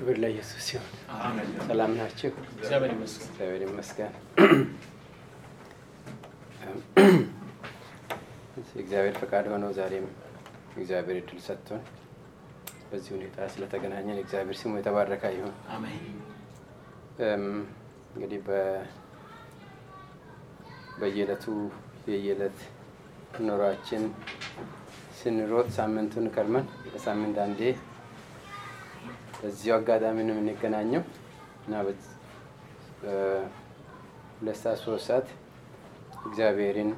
ክብር ለኢየሱስ ሲሆን ሰላም ናችሁ? እግዚአብሔር ይመስገን። እግዚአብሔር ፈቃድ ሆነው ዛሬም እግዚአብሔር እድል ሰጥቶን በዚህ ሁኔታ ስለተገናኘን እግዚአብሔር ስሙ የተባረከ ይሁን። እንግዲህ በየዕለቱ የየዕለት ኑሯችን ስንሮጥ ሳምንቱን ከርመን በሳምንት አንዴ በዚሁ አጋጣሚ ነው የምንገናኘው። እና ሁለት ሰዓት ሶስት ሰዓት እግዚአብሔርን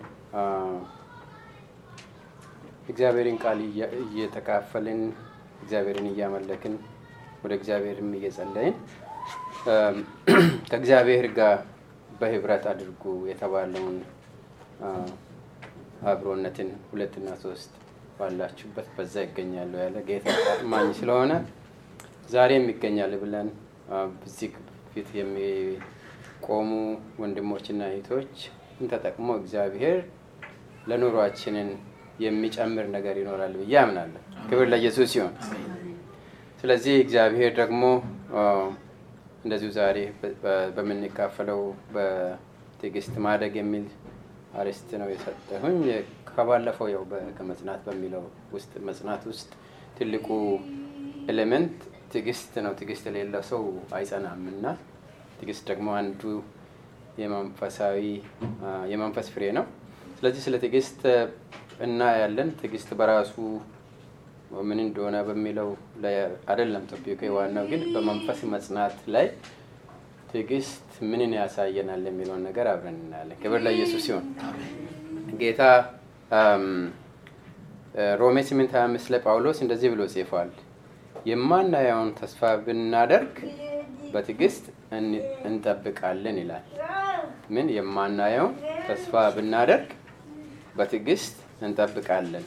እግዚአብሔርን ቃል እየተካፈልን እግዚአብሔርን እያመለክን ወደ እግዚአብሔርም እየጸለይን ከእግዚአብሔር ጋር በህብረት አድርጉ የተባለውን አብሮነትን ሁለትና ሶስት ባላችሁበት በዛ ይገኛሉ ያለ ጌታ ታማኝ ስለሆነ ዛሬም ይገኛል ብለን አ፣ በዚህ ፊት የሚቆሙ ወንድሞችና እህቶች ተጠቅሞ እግዚአብሔር ለኑሯችንን የሚጨምር ነገር ይኖራል ብዬ አምናለሁ። ክብር ለኢየሱስ ሲሆን ስለዚህ እግዚአብሔር ደግሞ እንደዚሁ ዛሬ በምንካፈለው በትዕግስት ማደግ የሚል አርዕስት ነው የሰጠሁኝ። ከባለፈው ያው ከመጽናት በሚለው ውስጥ መጽናት ውስጥ ትልቁ element ትዕግስት ነው። ትዕግስት የሌለው ሰው አይጸናም እና ትዕግስት ደግሞ አንዱ የመንፈሳዊ የመንፈስ ፍሬ ነው። ስለዚህ ስለ ትዕግስት እናያለን። ትዕግስት በራሱ ምን እንደሆነ በሚለው አይደለም ቶፒኩ። ዋናው ግን በመንፈስ መጽናት ላይ ትዕግስት ምንን ያሳየናል የሚለውን ነገር አብረን እናያለን። ክብር ለኢየሱስ ሲሆን ጌታ ሮሜ 8 25 ላይ ጳውሎስ እንደዚህ ብሎ ጽፏል። የማናየውን ተስፋ ብናደርግ በትዕግስት እን- እንጠብቃለን ይላል። ምን የማናየውን ተስፋ ብናደርግ በትዕግስት እንጠብቃለን።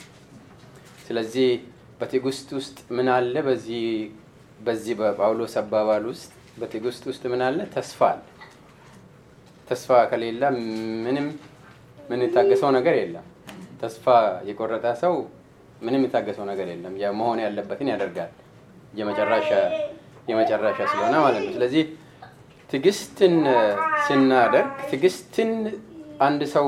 ስለዚህ በትዕግስት ውስጥ ምን አለ? በዚህ በዚህ በጳውሎስ አባባል ውስጥ በትዕግስት ውስጥ ምን አለ? ተስፋ አለ። ተስፋ ከሌለ ምንም ምን የታገሰው ነገር የለም። ተስፋ የቆረጠ ሰው ምንም የታገሰው ነገር የለም። መሆን ያለበትን ያደርጋል። የመጨረሻ የመጨረሻ ስለሆነ ማለት ነው። ስለዚህ ትዕግስትን ስናደርግ ትዕግስትን አንድ ሰው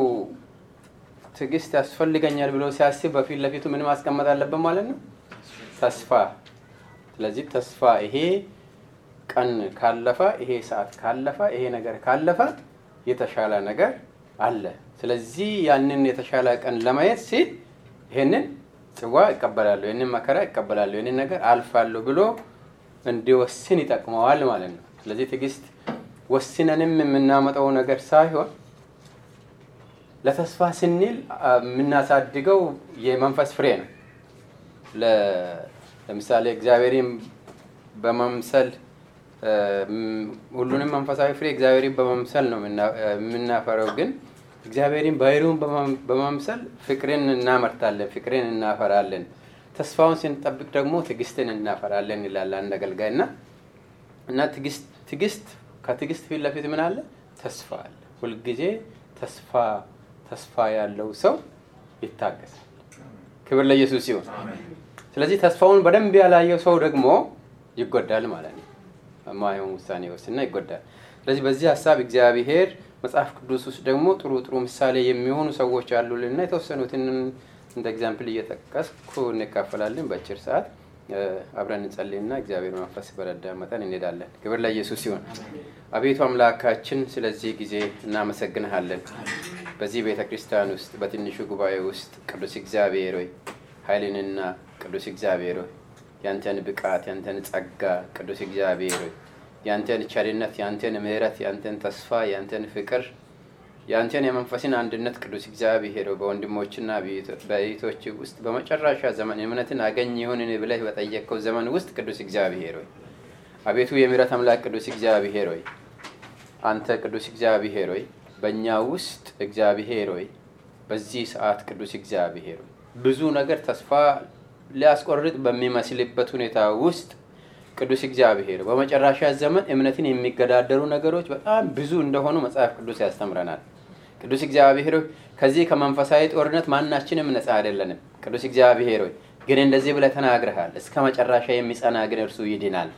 ትዕግስት ያስፈልገኛል ብሎ ሲያስብ በፊት ለፊቱ ምን ማስቀመጥ አለበት ማለት ነው? ተስፋ። ስለዚህ ተስፋ ይሄ ቀን ካለፈ፣ ይሄ ሰዓት ካለፈ፣ ይሄ ነገር ካለፈ የተሻለ ነገር አለ። ስለዚህ ያንን የተሻለ ቀን ለማየት ሲል ይሄንን ጽዋ ይቀበላለሁ፣ ይህንን መከራ ይቀበላለሁ፣ ይህንን ነገር አልፋለሁ ብሎ እንዲወስን ይጠቅመዋል ማለት ነው። ስለዚህ ትዕግስት ወስነንም የምናመጣው ነገር ሳይሆን ለተስፋ ስንል የምናሳድገው የመንፈስ ፍሬ ነው። ለምሳሌ እግዚአብሔርን በመምሰል ሁሉንም መንፈሳዊ ፍሬ እግዚአብሔርን በመምሰል ነው የምናፈረው። ግን እግዚአብሔርን ባህሪውን በመምሰል ፍቅርን እናመርታለን፣ ፍቅርን እናፈራለን። ተስፋውን ስንጠብቅ ደግሞ ትዕግስትን እናፈራለን ይላል አንድ አገልጋይ እና እና ትዕግስት ትዕግስት ከትዕግስት ፊት ለፊት ምን አለ? ተስፋ አለ። ሁልጊዜ ተስፋ ተስፋ ያለው ሰው ይታገሳል። ክብር ለኢየሱስ ሲሆን፣ ስለዚህ ተስፋውን በደንብ ያላየው ሰው ደግሞ ይጎዳል ማለት ነው። ማየውን ውሳኔ ወስና ይጎዳል። ስለዚህ በዚህ ሀሳብ እግዚአብሔር መጽሐፍ ቅዱስ ውስጥ ደግሞ ጥሩ ጥሩ ምሳሌ የሚሆኑ ሰዎች አሉልና የተወሰኑትን እንደ example እየጠቀስኩ እንካፈላለን በአጭር ሰዓት አብረን እንጸልይና እግዚአብሔር መንፈስ በረዳ መጠን እንሄዳለን። ክብር ለኢየሱስ ሲሆን፣ አቤቱ አምላካችን ስለዚህ ጊዜ እናመሰግንሃለን። በዚህ ቤተ ክርስቲያን ውስጥ በትንሹ ጉባኤ ውስጥ ቅዱስ እግዚአብሔር ሆይ ኃይልንና ቅዱስ እግዚአብሔር ሆይ ያንተን ብቃት ያንተን ጸጋ ቅዱስ እግዚአብሔር ሆይ ያንተን ቸርነት ያንተን ምሕረት ያንተን ተስፋ ያንተን ፍቅር ያንተን የመንፈስን አንድነት ቅዱስ እግዚአብሔር በወንድሞችና በእህቶች ውስጥ በመጨረሻ ዘመን እምነትን አገኝ ይሆንን ብለህ በጠየቅከው ዘመን ውስጥ ቅዱስ እግዚአብሔር ሆይ አቤቱ የምሕረት አምላክ ቅዱስ እግዚአብሔር ሆይ አንተ ቅዱስ እግዚአብሔር ሆይ በእኛ ውስጥ እግዚአብሔር ሆይ በዚህ ሰዓት ቅዱስ እግዚአብሔር ብዙ ነገር ተስፋ ሊያስቆርጥ በሚመስልበት ሁኔታ ውስጥ ቅዱስ እግዚአብሔር በመጨረሻ ዘመን እምነትን የሚገዳደሩ ነገሮች በጣም ብዙ እንደሆኑ መጽሐፍ ቅዱስ ያስተምረናል። ቅዱስ እግዚአብሔር ከዚህ ከመንፈሳዊ ጦርነት ማናችንም ነፃ አይደለንም። ቅዱስ እግዚአብሔር ሆይ ግን እንደዚህ ብለህ ተናግረሃል፣ እስከ መጨረሻ የሚጸና ግን እርሱ ይድናል።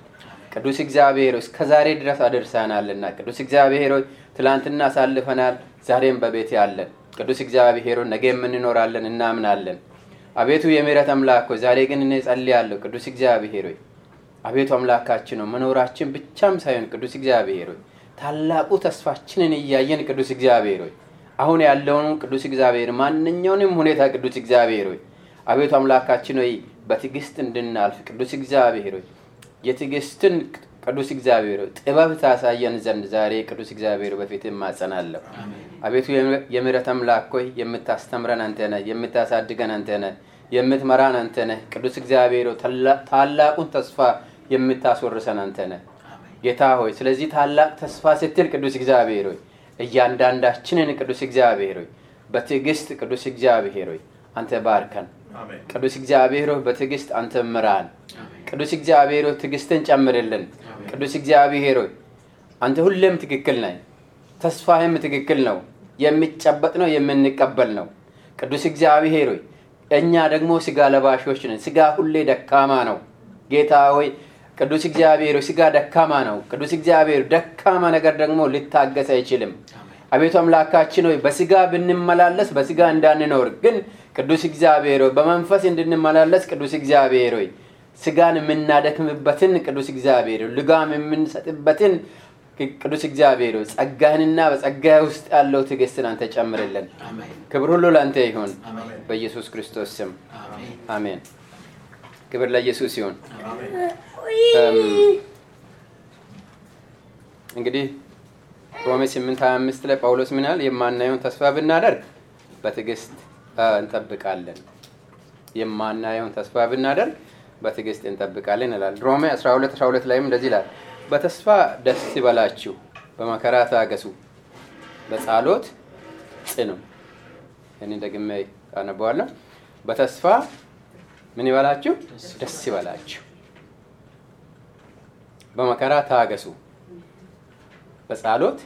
ቅዱስ እግዚአብሔር ሆይ እስከ ዛሬ ድረስ አደርሰናልና ቅዱስ እግዚአብሔር ሆይ ትላንትና አሳልፈናል፣ ዛሬም በቤት ያለን ቅዱስ እግዚአብሔር ሆይ ነገ የምንኖራለን እናምናለን። አቤቱ የምህረት አምላክ ሆይ ዛሬ ግን እኔ ጸልያለሁ። ቅዱስ እግዚአብሔር ሆይ አቤቱ አምላካችን ነው መኖራችን ብቻም ሳይሆን ቅዱስ እግዚአብሔር ሆይ ታላቁ ተስፋችንን እያየን ቅዱስ እግዚአብሔር ሆይ አሁን ያለውን ቅዱስ እግዚአብሔር ማንኛውንም ሁኔታ ቅዱስ እግዚአብሔር ሆይ አቤቱ አምላካችን ሆይ በትዕግስት እንድናልፍ ቅዱስ እግዚአብሔር ሆይ የትዕግስትን ቅዱስ እግዚአብሔር ጥበብ ታሳየን ዘንድ ዛሬ ቅዱስ እግዚአብሔር በፊት እማጸናለሁ። አቤቱ የምህረት አምላክ ሆይ የምታስተምረን አንተ ነህ፣ የምታሳድገን አንተ ነህ፣ የምትመራን አንተ ነህ። ቅዱስ እግዚአብሔር ታላቁን ተስፋ የምታስወርሰን አንተ ነህ ጌታ ሆይ። ስለዚህ ታላቅ ተስፋ ስትል ቅዱስ እግዚአብሔር ሆይ እያንዳንዳችንን ቅዱስ እግዚአብሔር ሆይ በትዕግስት ቅዱስ እግዚአብሔር ሆይ አንተ ባርከን። ቅዱስ እግዚአብሔር ሆይ በትዕግስት አንተ ምራን። ቅዱስ እግዚአብሔር ሆይ ትዕግስትን ጨምርልን። ቅዱስ እግዚአብሔር ሆይ አንተ ሁሌም ትክክል ነህ። ተስፋህም ትክክል ነው። የሚጨበጥ ነው፣ የምንቀበል ነው። ቅዱስ እግዚአብሔር ሆይ እኛ ደግሞ ስጋ ለባሾች ነን። ስጋ ሁሌ ደካማ ነው። ጌታ ሆይ ቅዱስ እግዚአብሔር ስጋ ደካማ ነው። ቅዱስ እግዚአብሔር ደካማ ነገር ደግሞ ሊታገስ አይችልም። አቤቱ አምላካችን ሆይ በስጋ ብንመላለስ በስጋ እንዳንኖር ግን ቅዱስ እግዚአብሔር ሆይ በመንፈስ እንድንመላለስ ቅዱስ እግዚአብሔር ሆይ ስጋን የምናደክምበትን ቅዱስ እግዚአብሔር ሆይ ልጋም የምንሰጥበትን ቅዱስ እግዚአብሔር ሆይ ጸጋህንና በጸጋህ ውስጥ ያለው ትዕግስትን አንተ ጨምርልን። ክብር ሁሉ ለአንተ ይሁን በኢየሱስ ክርስቶስ ስም አሜን። ክብር ለኢየሱስ ይሁን። እንግዲህ ሮሜ 8 25 ላይ ጳውሎስ ምን ያህል የማናየውን ተስፋ ብናደርግ በትዕግስት እንጠብቃለን። የማናየውን ተስፋ ብናደርግ በትዕግስት እንጠብቃለን ይላል። ሮሜ 12 12 ላይም እንደዚህ ይላል፣ በተስፋ ደስ ይበላችሁ፣ በመከራ ታገሱ፣ በጸሎት ጽኑ። ይህን ደግሜ አነበዋለሁ። በተስፋ ምን ይበላችሁ? ደስ ይበላችሁ፣ በመከራ ታገሱ፣ በጸሎት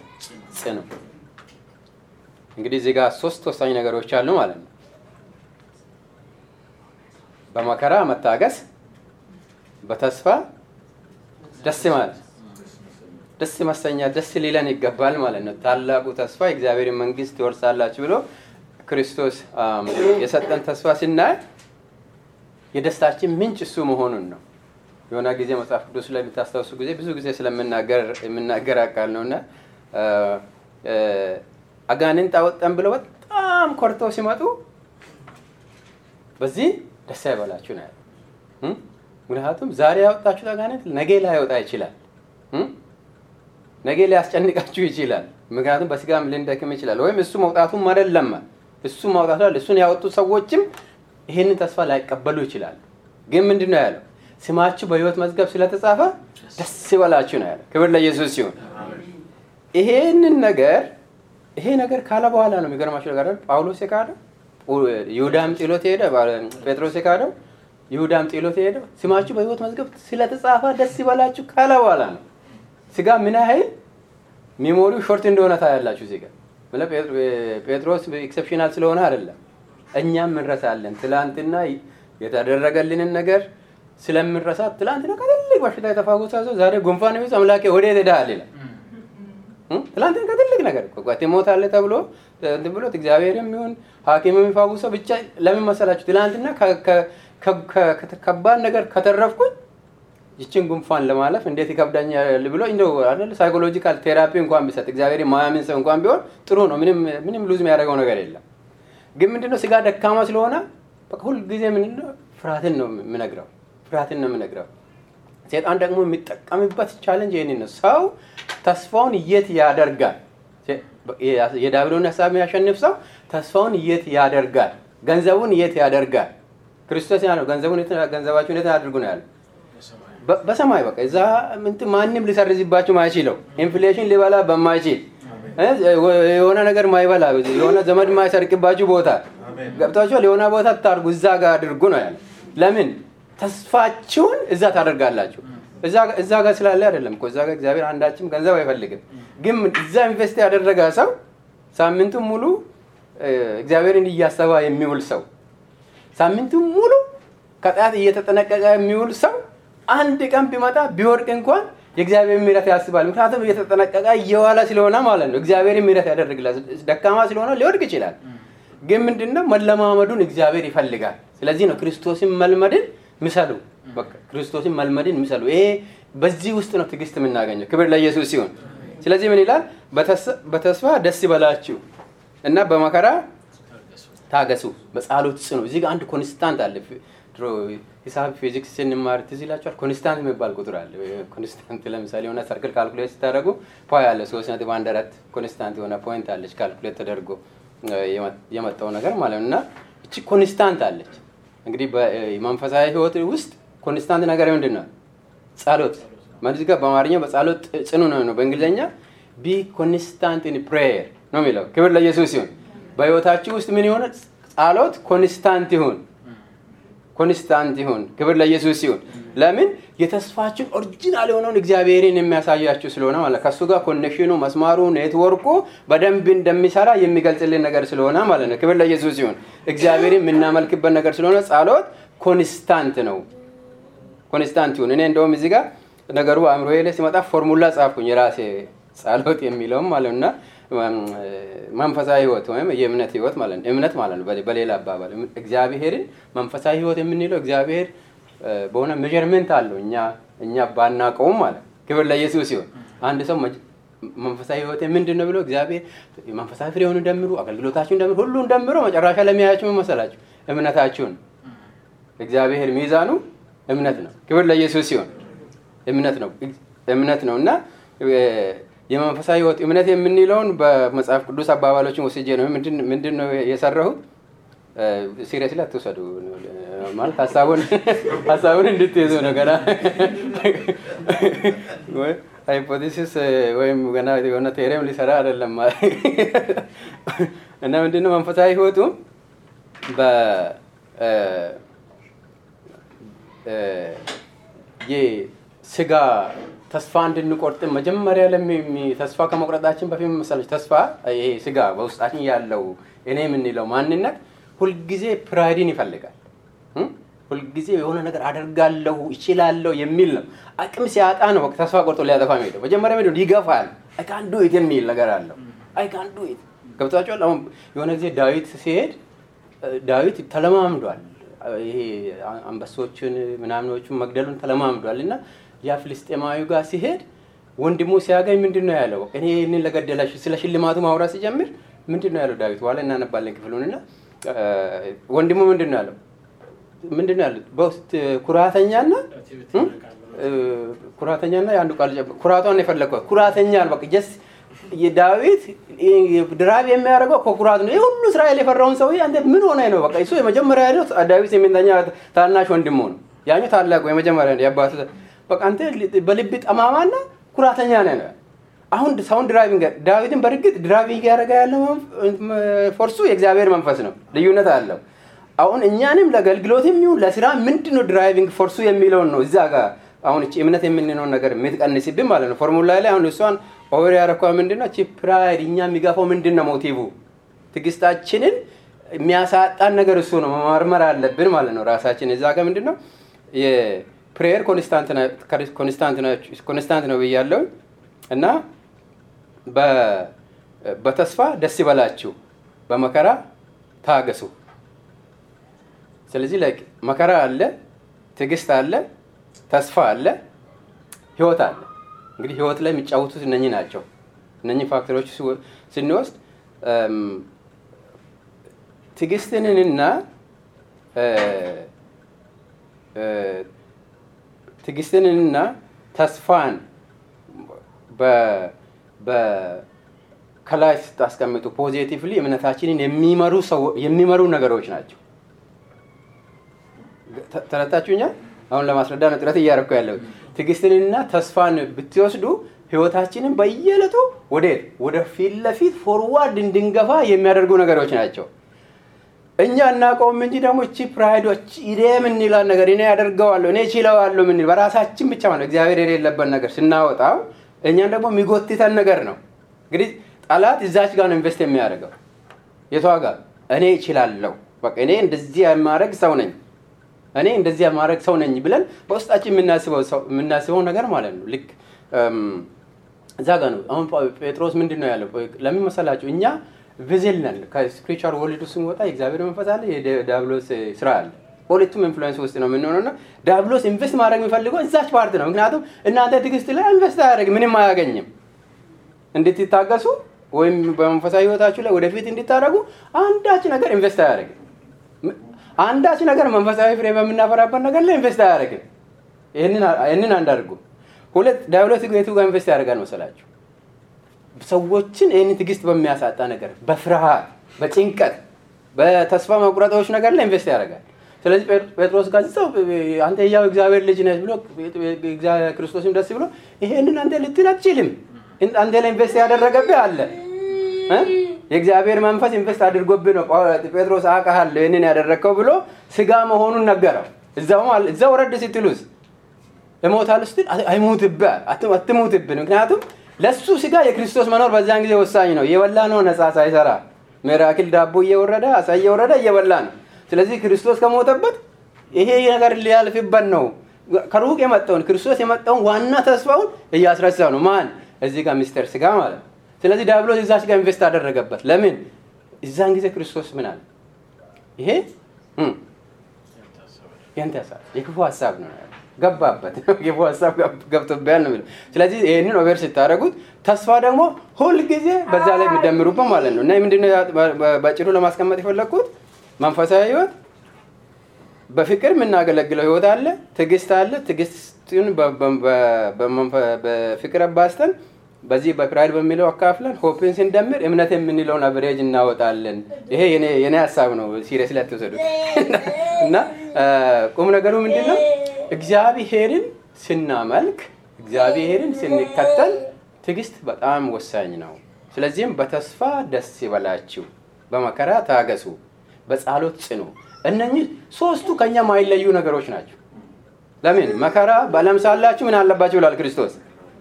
ጽኑ። እንግዲህ እዚህ ጋር ሶስት ወሳኝ ነገሮች አሉ ማለት ነው። በመከራ መታገስ፣ በተስፋ ደስ ማለት ደስ መሰኛት ደስ ሊለን ይገባል ማለት ነው። ታላቁ ተስፋ የእግዚአብሔር መንግስት ትወርሳላችሁ ብሎ ክርስቶስ የሰጠን ተስፋ ስናይ የደስታችን ምንጭ እሱ መሆኑን ነው። የሆነ ጊዜ መጽሐፍ ቅዱስ ላይ የምታስታውሱ ጊዜ ብዙ ጊዜ ስለምናገር አቃል ነው እና አጋንንት አወጣን ብለው በጣም ኮርተው ሲመጡ በዚህ ደስ አይበላችሁ ነው ምክንያቱም ዛሬ ያወጣችሁት አጋንንት ነገ ላይወጣ ይችላል። ነገ ሊያስጨንቃችሁ ይችላል። ምክንያቱም በስጋም ልንደክም ይችላል። ወይም እሱ መውጣቱም አይደለም እሱ ማውጣቱ እሱን ያወጡ ሰዎችም ይህንን ተስፋ ላይቀበሉ ይችላሉ። ግን ምንድን ነው ያለው? ስማችሁ በሕይወት መዝገብ ስለተጻፈ ደስ ይበላችሁ ነው ያለው። ክብር ለኢየሱስ ሲሆን ይሄንን ነገር ይሄ ነገር ካለ በኋላ ነው የሚገርማችሁ ነገር ጳውሎስ የካደው ይሁዳም ጥሎት ሄደ። ጴጥሮስ የካደው ይሁዳም ጥሎት ሄደ። ስማችሁ በሕይወት መዝገብ ስለተጻፈ ደስ ይበላችሁ ካለ በኋላ ነው። ስጋ ምን ያህል memory ው short እንደሆነ ታያላችሁ። እዚህ ጴጥሮስ exceptional ስለሆነ አይደለም፣ እኛም እንረሳለን። ትላንትና የተደረገልንን ነገር ስለምንረሳ ትላንትና ከትልቅ በሽታ የተፋወሰ ሰው ዛሬ ጉንፋን ቢይዝ አምላኬ ወዴት ሄደሃል ይላል። ትላንትና ከትልቅ ነገር ትሞታለህ ተብሎ ብሎት እግዚአብሔርም ይሁን ሐኪም የሚፋውሰው ብቻ ለምን መሰላችሁ? ትላንትና ከባድ ነገር ከተረፍኩኝ ይችን ጉንፋን ለማለፍ እንዴት ይከብዳኛል ብሎ እንደው አይደል psychological therapy እንኳን ቢሰጥ እግዚአብሔር ማያምን ሰው እንኳን ቢሆን ጥሩ ነው። ምንም ምንም lose የሚያደርገው ነገር የለም። ግን ምንድነው ስጋ ደካማ ስለሆነ በቃ ሁልጊዜ ምንድነው ፍርሃትን ነው የምነግረው፣ ፍርሃትን ነው የምነግረው። ሰይጣን ደግሞ የሚጠቀምበት challenge ይህንን ነው። ሰው ተስፋውን የት ያደርጋል? የዲያብሎስን ሀሳብ የሚያሸንፍ ሰው ተስፋውን የት ያደርጋል? ገንዘቡን የት ያደርጋል? ክርስቶስ ያለው ገንዘቡን ገንዘባችሁን የት አድርጉ ነው ያለው በሰማይ በቃ እዛ ማንም ሊሰርዝባችሁ ማይችለው inflation ሊበላ በማይችል የሆነ ነገር ማይበላ የሆነ ዘመድ ማይሰርቅባችሁ ቦታ ገብታችኋል። የሆነ ቦታ ታርጉ እዛ ጋር አድርጉ ነው ያለ። ለምን ተስፋችሁን እዛ ታደርጋላችሁ። እዛ ጋር ስላለ አይደለም እኮ እዛ ጋር እግዚአብሔር አንዳችም ገንዘብ አይፈልግም። ግን እዛ ኢንቨስት ያደረገ ሰው ሳምንቱን ሙሉ እግዚአብሔርን እያሰባ የሚውል ሰው ሳምንቱን ሙሉ ከጠላት እየተጠነቀቀ የሚውል ሰው አንድ ቀን ቢመጣ ቢወድቅ እንኳን የእግዚአብሔር ምሕረት ያስባል። ምክንያቱም እየተጠነቀቀ እየዋለ ስለሆነ ማለት ነው። እግዚአብሔር ምሕረት ያደርግላል። ደካማ ስለሆነ ሊወድቅ ይችላል። ግን ምንድነው መለማመዱን እግዚአብሔር ይፈልጋል። ስለዚህ ነው ክርስቶስን መልመድን ምሰሉ። ክርስቶስን መልመድን ምሰሉ። ይሄ በዚህ ውስጥ ነው ትዕግስት የምናገኘው። ክብር ለኢየሱስ ሲሆን፣ ስለዚህ ምን ይላል? በተስፋ ደስ ይበላችሁ እና በመከራ ታገሱ፣ በጸሎት ጽኑ። እዚህ ጋር አንድ constant አለ። ድሮ ሂሳብ ፊዚክስ ስንማር ትዝ ይላችኋል። constant የሚባል ቁጥር አለ። constant ለምሳሌ የሆነ circle calculate ስታደርጉ π ያለ ሶስት ነጥብ አንድ አራት constant የሆነ point አለች calculate ተደርጎ የመጣው ነገር ማለት ነው። እና እቺ constant አለች። እንግዲህ በመንፈሳዊ ህይወት ውስጥ constant ነገር ምንድን ነው? ጸሎት ማለት ጋር በአማርኛው በጸሎት ጽኑ ነው በእንግሊዝኛ be constant in prayer ነው የሚለው። ክብር ለኢየሱስ ሲሆን በህይወታችሁ ውስጥ ምን የሆነ ጸሎት constant ይሁን constant ይሁን። ክብር ለኢየሱስ ሲሆን ለምን የተስፋችን original የሆነውን እግዚአብሔርን የሚያሳያችሁ ስለሆነ ማለት ከእሱ ጋር connection ኑ መስመሩ network ኡ በደንብ እንደሚሰራ የሚገልጽልን ነገር ስለሆነ ማለት ነው። ክብር ለኢየሱስ ሲሆን እግዚአብሔርን የምናመልክበት ነገር ስለሆነ ጸሎት constant ነው። constant ይሁን። እኔ እንደውም እዚህ ጋር ነገሩ አእምሮዬ ላይ ሲመጣ ፎርሙላ ጻፍኩኝ የራሴ ጸሎት የሚለውም ማለት እና መንፈሳዊ ህይወት ወይም የእምነት ህይወት ማለት ነው። እምነት ማለት ነው። በሌላ አባባል እግዚአብሔርን መንፈሳዊ ህይወት የምንለው እግዚአብሔር በሆነ ሜዥርሜንት አለው እኛ እኛ ባናቀውም ማለት ክብር ለኢየሱስ ሲሆን አንድ ሰው መንፈሳዊ ህይወት ምንድን ነው ብሎ እግዚአብሔር መንፈሳዊ ፍሬውን እንደምሩ፣ አገልግሎታችሁን እንደምሩ፣ ሁሉ እንደምሮ መጨረሻ ለሚያያችሁ ምን መሰላችሁ? እምነታችሁን እግዚአብሔር ሚዛኑ እምነት ነው። ክብር ለኢየሱስ ሲሆን እምነት ነው እምነት ነው እና የመንፈሳዊ ህይወት እምነት የምንለውን በመጽሐፍ ቅዱስ አባባሎችን ወስጄ ነው ምንድን ነው የሰራሁት። serious ላይ አትውሰዱ ማለት ሀሳቡን ሀሳቡን እንድትይዙ ነው። ገና hypothesis ወይም ገና የሆነ theorem ሊሰራ አይደለም እና ምንድነው መንፈሳዊ ህይወቱ የስጋ ተስፋ እንድንቆርጥም መጀመሪያ ተስፋ ከመቁረጣችን በፊት መሰለች ተስፋ ይሄ ስጋ በውስጣችን ያለው እኔ የምንለው ማንነት ሁልጊዜ pride ን ይፈልጋል። ሁልጊዜ የሆነ ነገር አደርጋለሁ እችላለሁ የሚል ነው። አቅም ሲያጣ ነው ተስፋ ቆርጦ ሊያጠፋ የሚሄደው። መጀመሪያ ምንድን ይገፋል። I can do it የሚል ነገር አለው። I can do it ገብቷቸዋል። አሁን የሆነ ጊዜ ዳዊት ሲሄድ ዳዊት ተለማምዷል። ይሄ አንበሶችን ምናምኖቹን መግደሉን ተለማምዷል እና ያ ፍልስጤማዊ ጋር ሲሄድ ወንድሙ ሲያገኝ ምንድን ነው ያለው? እኔ ይህንን ለገደላሽ ስለ ሽልማቱ ማውራት ሲጀምር ምንድን ነው ያለው ዳዊት? በኋላ እናነባለን ክፍሉን እና ወንድሙ ምንድን ነው ያለው? ምንድን ነው ያለው? በውስጥ ኩራተኛና ኩራተኛና የአንዱ ቃል ኩራቷን የፈለግኳት ኩራተኛ በቃ ጀስ የዳዊት ድራብ የሚያደርገው ከኩራት ነው። ይህ ሁሉ እስራኤል የፈራውን ሰውዬ አንተ ምን ሆነ ነው? በቃ እሱ የመጀመሪያ ዳዊት የምንተኛ ታናሽ ወንድሙ ነው። ያኛው ታላቁ የመጀመሪያ የአባቱ በቃ አንተ በልብ ጠማማና ኩራተኛ ነህ አሁን ሰውን driving ዳዊትን በእርግጥ driving ያደረገ ያለው force ኡ የእግዚአብሔር መንፈስ ነው። ልዩነት አለው። አሁን እኛንም ለአገልግሎትም ይሁን ለስራ ምንድን ነው driving force ኡ የሚለውን ነው እዛ ጋር አሁን እቺ እምነት የምንለውን ነገር የምትቀንስብን ማለት ነው። ፎርሙላ ላይ አሁን እሷን over ያረኳ ምንድን ነው? pride እኛ የሚጋፋው ምንድን ነው? motive ትዕግስታችንን የሚያሳጣን ነገር እሱ ነው። መመርመር አለብን ማለት ነው ራሳችን እዛ ጋር ምንድን ነው prayer constant ነው ብያለሁ እና በተስፋ ደስ ይበላችሁ፣ በመከራ ታገሱ። ስለዚህ ላይ መከራ አለ፣ ትዕግስት አለ፣ ተስፋ አለ፣ ህይወት አለ። እንግዲህ ህይወት ላይ የሚጫወቱት እነኚህ ናቸው። እነኚህ ፋክተሮች ስንወስድ ትዕግስትንና ትዕግስትንና ተስፋን ከላይ ስታስቀምጡ ፖዚቲቭሊ እምነታችንን የሚመሩ ነገሮች ናቸው። ተረታችሁኛል? አሁን ለማስረዳ ነው ጥረት እያደረኩ ያለው። ትዕግስትንና ተስፋን ብትወስዱ ህይወታችንን በየዕለቱ ወዴት ወደ ፊት ለፊት forward እንድንገፋ የሚያደርጉ ነገሮች ናቸው። እኛ እናውቀውም እንጂ ደግሞ እቺ pride ኦች idea የምንላን ነገር እኔ ያደርገዋለሁ እኔ ችለዋለሁ ምንል በራሳችን ብቻ ማለት እግዚአብሔር የሌለበት ነገር ስናወጣው እኛን ደግሞ የሚጎትተን ነገር ነው። እንግዲህ ጠላት እዛች ጋር ነው invest የሚያደርገው። የቷ ጋር እኔ እችላለሁ፣ በቃ እኔ እንደዚህ የማደርግ ሰው ነኝ፣ እኔ እንደዚህ ማድረግ ሰው ነኝ ብለን በውስጣችን የምናስበው ነገር ማለት ነው። ልክ እዛ ጋ ነው። አሁን ጴጥሮስ ምንድን ነው ያለው? ለምን መሰላችሁ? እኛ vessel ነን። ከ spiritual world ኡ ስንወጣ የእግዚአብሔር መንፈስ አለ፣ የዲያብሎስ ስራ አለ። በሁለቱም influence ውስጥ ነው የምንሆነው እና ዲያብሎስ invest ማድረግ የሚፈልገው እዛች part ነው። ምክንያቱም እናንተ ትዕግስት ላይ invest አያደርግ ምንም አያገኝም። እንድትታገሱ ወይም በመንፈሳዊ ህይወታችሁ ላይ ወደፊት እንድታደርጉ አንዳች ነገር invest አያደርግም። አንዳች ነገር መንፈሳዊ ፍሬ በምናፈራበት ነገር ላይ invest አያደርግም። ይህንን አንድ አድርጉ። ሁለት ዲያብሎስ የቱ ጋር invest ያደርጋል መሰላችሁ? ሰዎችን ይህንን ትዕግስት በሚያሳጣ ነገር፣ በፍርሃት፣ በጭንቀት፣ በተስፋ መቁረጦች ነገር ላይ invest ያደርጋል። ስለዚህ ጴጥሮስ ጋር ሰው አንተ ያው እግዚአብሔር ልጅ ነህ ብሎ ክርስቶስም ደስ ብሎ ይሄንን አንተ ልትል አትችልም፣ አንተ ላይ invest ያደረገብህ አለ። የእግዚአብሔር መንፈስ invest አድርጎብህ ነው ጴጥሮስ አውቃለሁ ይህንን ያደረግከው ብሎ ስጋ መሆኑን ነገረው። እዛው ወረድ ስትሉስ እሞታለሁ ስትል አይሙትብህ አትሙትብን። ምክንያቱም ለሱ ስጋ የክርስቶስ መኖር በዛን ጊዜ ወሳኝ ነው። እየበላ ነው ነፃ ሳይሰራ miracle ዳቦ እየወረደ አሳ እየወረደ እየበላ ነው። ስለዚህ ክርስቶስ ከሞተበት ይሄ ነገር ሊያልፍበት ነው። ከሩቅ የመጣውን ክርስቶስ የመጣውን ዋና ተስፋውን እያስረሳው ነው። ማን እዚህ ጋር ሚስተር ስጋ ማለት ነው። ስለዚህ ዲያብሎስ እዛች ጋር invest አደረገበት። ለምን እዛን ጊዜ ክርስቶስ ምን አለ? ይሄ ያንተ ሀሳብ የክፉ ሀሳብ ነው ገባበት። ክፉ ሀሳብ ገብቶብያል ነው ስለዚህ ይህንን over ስታደረጉት ተስፋ ደግሞ ሁል ጊዜ በዛ ላይ የሚደምሩበት ማለት ነው። እና ምንድነው በአጭሩ ለማስቀመጥ የፈለግኩት መንፈሳዊ ህይወት በፍቅር የምናገለግለው ህይወት አለ፣ ትዕግስት አለ። ትዕግስትን በፍቅር አባዝተን በዚህ በ pride በሚለው አካፍለን hope ን ስንደምር እምነት የምንለውን average እናወጣለን። ይሄ የኔ ሀሳብ ነው፣ serious ላይ አትወሰዱት። እና ቁም ነገሩ ምንድን ነው? እግዚአብሔርን ስናመልክ፣ እግዚአብሔርን ስንከተል ትዕግስት በጣም ወሳኝ ነው። ስለዚህም በተስፋ ደስ ይበላችሁ፣ በመከራ ታገሱ፣ በጸሎት ጽኑ። እነኚህ ሶስቱ ከኛ ማይለዩ ነገሮች ናቸው። ለምን መከራ በዓለም ሳላችሁ ምን አለባችሁ ይላል ክርስቶስ።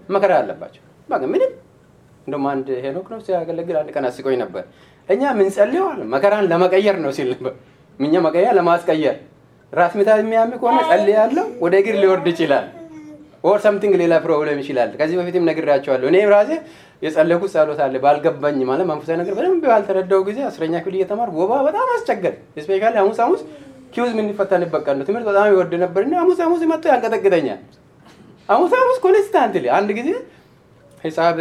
መከራ አለባቸው። በቃ ምንም እንደውም አንድ ሄኖክ ነው ሲያገለግል አንድ ቀን አስቆኝ ነበር። እኛ ምንጸልየው አለ መከራን ለመቀየር ነው ሲል ነበር። እኛ መቀየር ለማስቀየር ራስ ምታት የሚያም ከሆነ ጸልያለሁ፣ ወደ እግር ሊወርድ ይችላል። or something ሌላ problem ይችላል። ከዚህ በፊትም ነግሬያችኋለሁ። እኔም ራሴ የጸለይኩት ጸሎት አለ ባልገባኝ ማለት መንፈሳዊ ነገር በደንብ ባልተረዳው ጊዜ አስረኛ ክፍል እየተማርኩ ወባ በጣም አስቸገር። specially ሐሙስ ሐሙስ quiz የምንፈተንበት ቀን ነው። ትምህርት በጣም ይወድ ነበርና ሐሙስ ሐሙስ መጥቶ ያንቀጠቅጠኛል። ሐሙስ ሐሙስ constantly አንድ ጊዜ ሂሳብ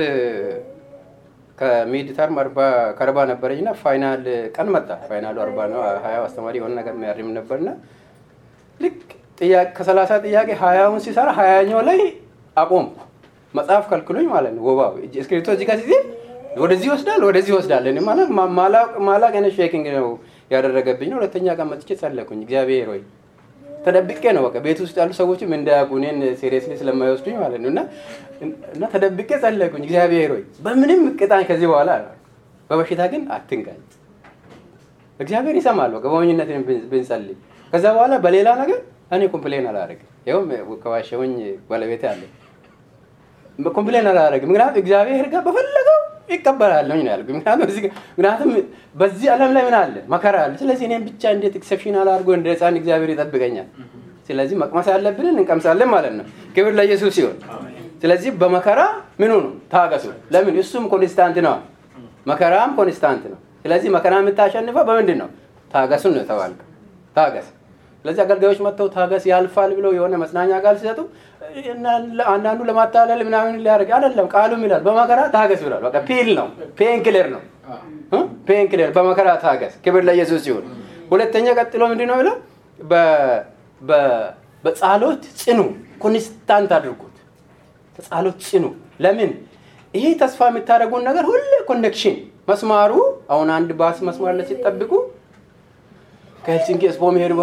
ከ mid term ከአርባ ነበረኝና final ቀን መጣ። final ኡ አርባ ነው። ሀያ አስተማሪ የሆነ ነገር የሚያርም ነበርና ልክ ከሰላሳ ጥያቄ ሀያውን ሲሰራ ሀያኛው ላይ አቆምኩ። መጽሐፍ ከልክሎኝ ማለት ነው። ወባው እስክሪብቶ እዚህ ጋር ስይዝ ወደዚህ ይወስዳል፣ ወደዚህ ይወስዳል። ማለት ማላቅ አይነት shaking ነው ያደረገብኝ ሁለተኛ ቀን መጥቼ ጸለይኩኝ። እግዚአብሔር ሆይ ተደብቄ ነው በቃ ቤት ውስጥ ያሉ ሰዎችም እንዳያውቁ እኔን seriously ስለማይወስዱኝ ማለት ነው። እና ተደብቄ ጸለይኩኝ። እግዚአብሔር ሆይ በምንም ቅጣኝ ከዚህ በኋላ በበሽታ ግን አትንካኝ። እግዚአብሔር ይሰማል። በቃ በሞኝነት ብንጸልይ ከዛ በኋላ በሌላ ነገር እኔ complain አላደርግም። ይኸውም ከዋሸውኝ ባለቤት አለ complain አላደርግም። ምክንያቱም እግዚአብሔር ጋር በፈለገው ይቀበላለሁ ነው ያልኩት። ምክንያቱም በዚህ ዓለም ላይ ምን አለ መከራ አለ። ስለዚህ እኔም ብቻ እንዴት exceptional አድርጎ እንደ ሕፃን እግዚአብሔር ይጠብቀኛል። ስለዚህ መቅመስ ያለብንን እንቀምሳለን ማለት ነው። ክብር ለኢየሱስ ሲሆን፣ ስለዚህ በመከራ ምኑ ነው ታገሱ። ለምን እሱም constant ነው፣ መከራም constant ነው። ስለዚህ መከራ የምታሸንፈው በምንድን ነው? ታገሱን ነው የተባልከው። ታገስ ስለዚህ አገልጋዮች መጥተው ታገስ ያልፋል ብለው የሆነ መጽናኛ ቃል ሲሰጡ አንዳንዱ ለማታለል ምናምን ሊያደርግ አይደለም። ቃሉም ይላል በመከራ ታገስ ብሏል። በቃ pill ነው፣ pain ነው። pain በመከራ ታገስ። ክብር ለኢየሱስ ሲሆን፣ ሁለተኛ ቀጥሎ ምንድን ነው ብለው በጸሎት ጽኑ፣ constant አድርጉት። በጸሎት ጽኑ። ለምን ይሄ ተስፋ የምታደርጉን ነገር ሁሌ connection መስመሩ አሁን አንድ ባስ መስማር ላይ ከሄልሲንኪ ኤስፖ መሄድ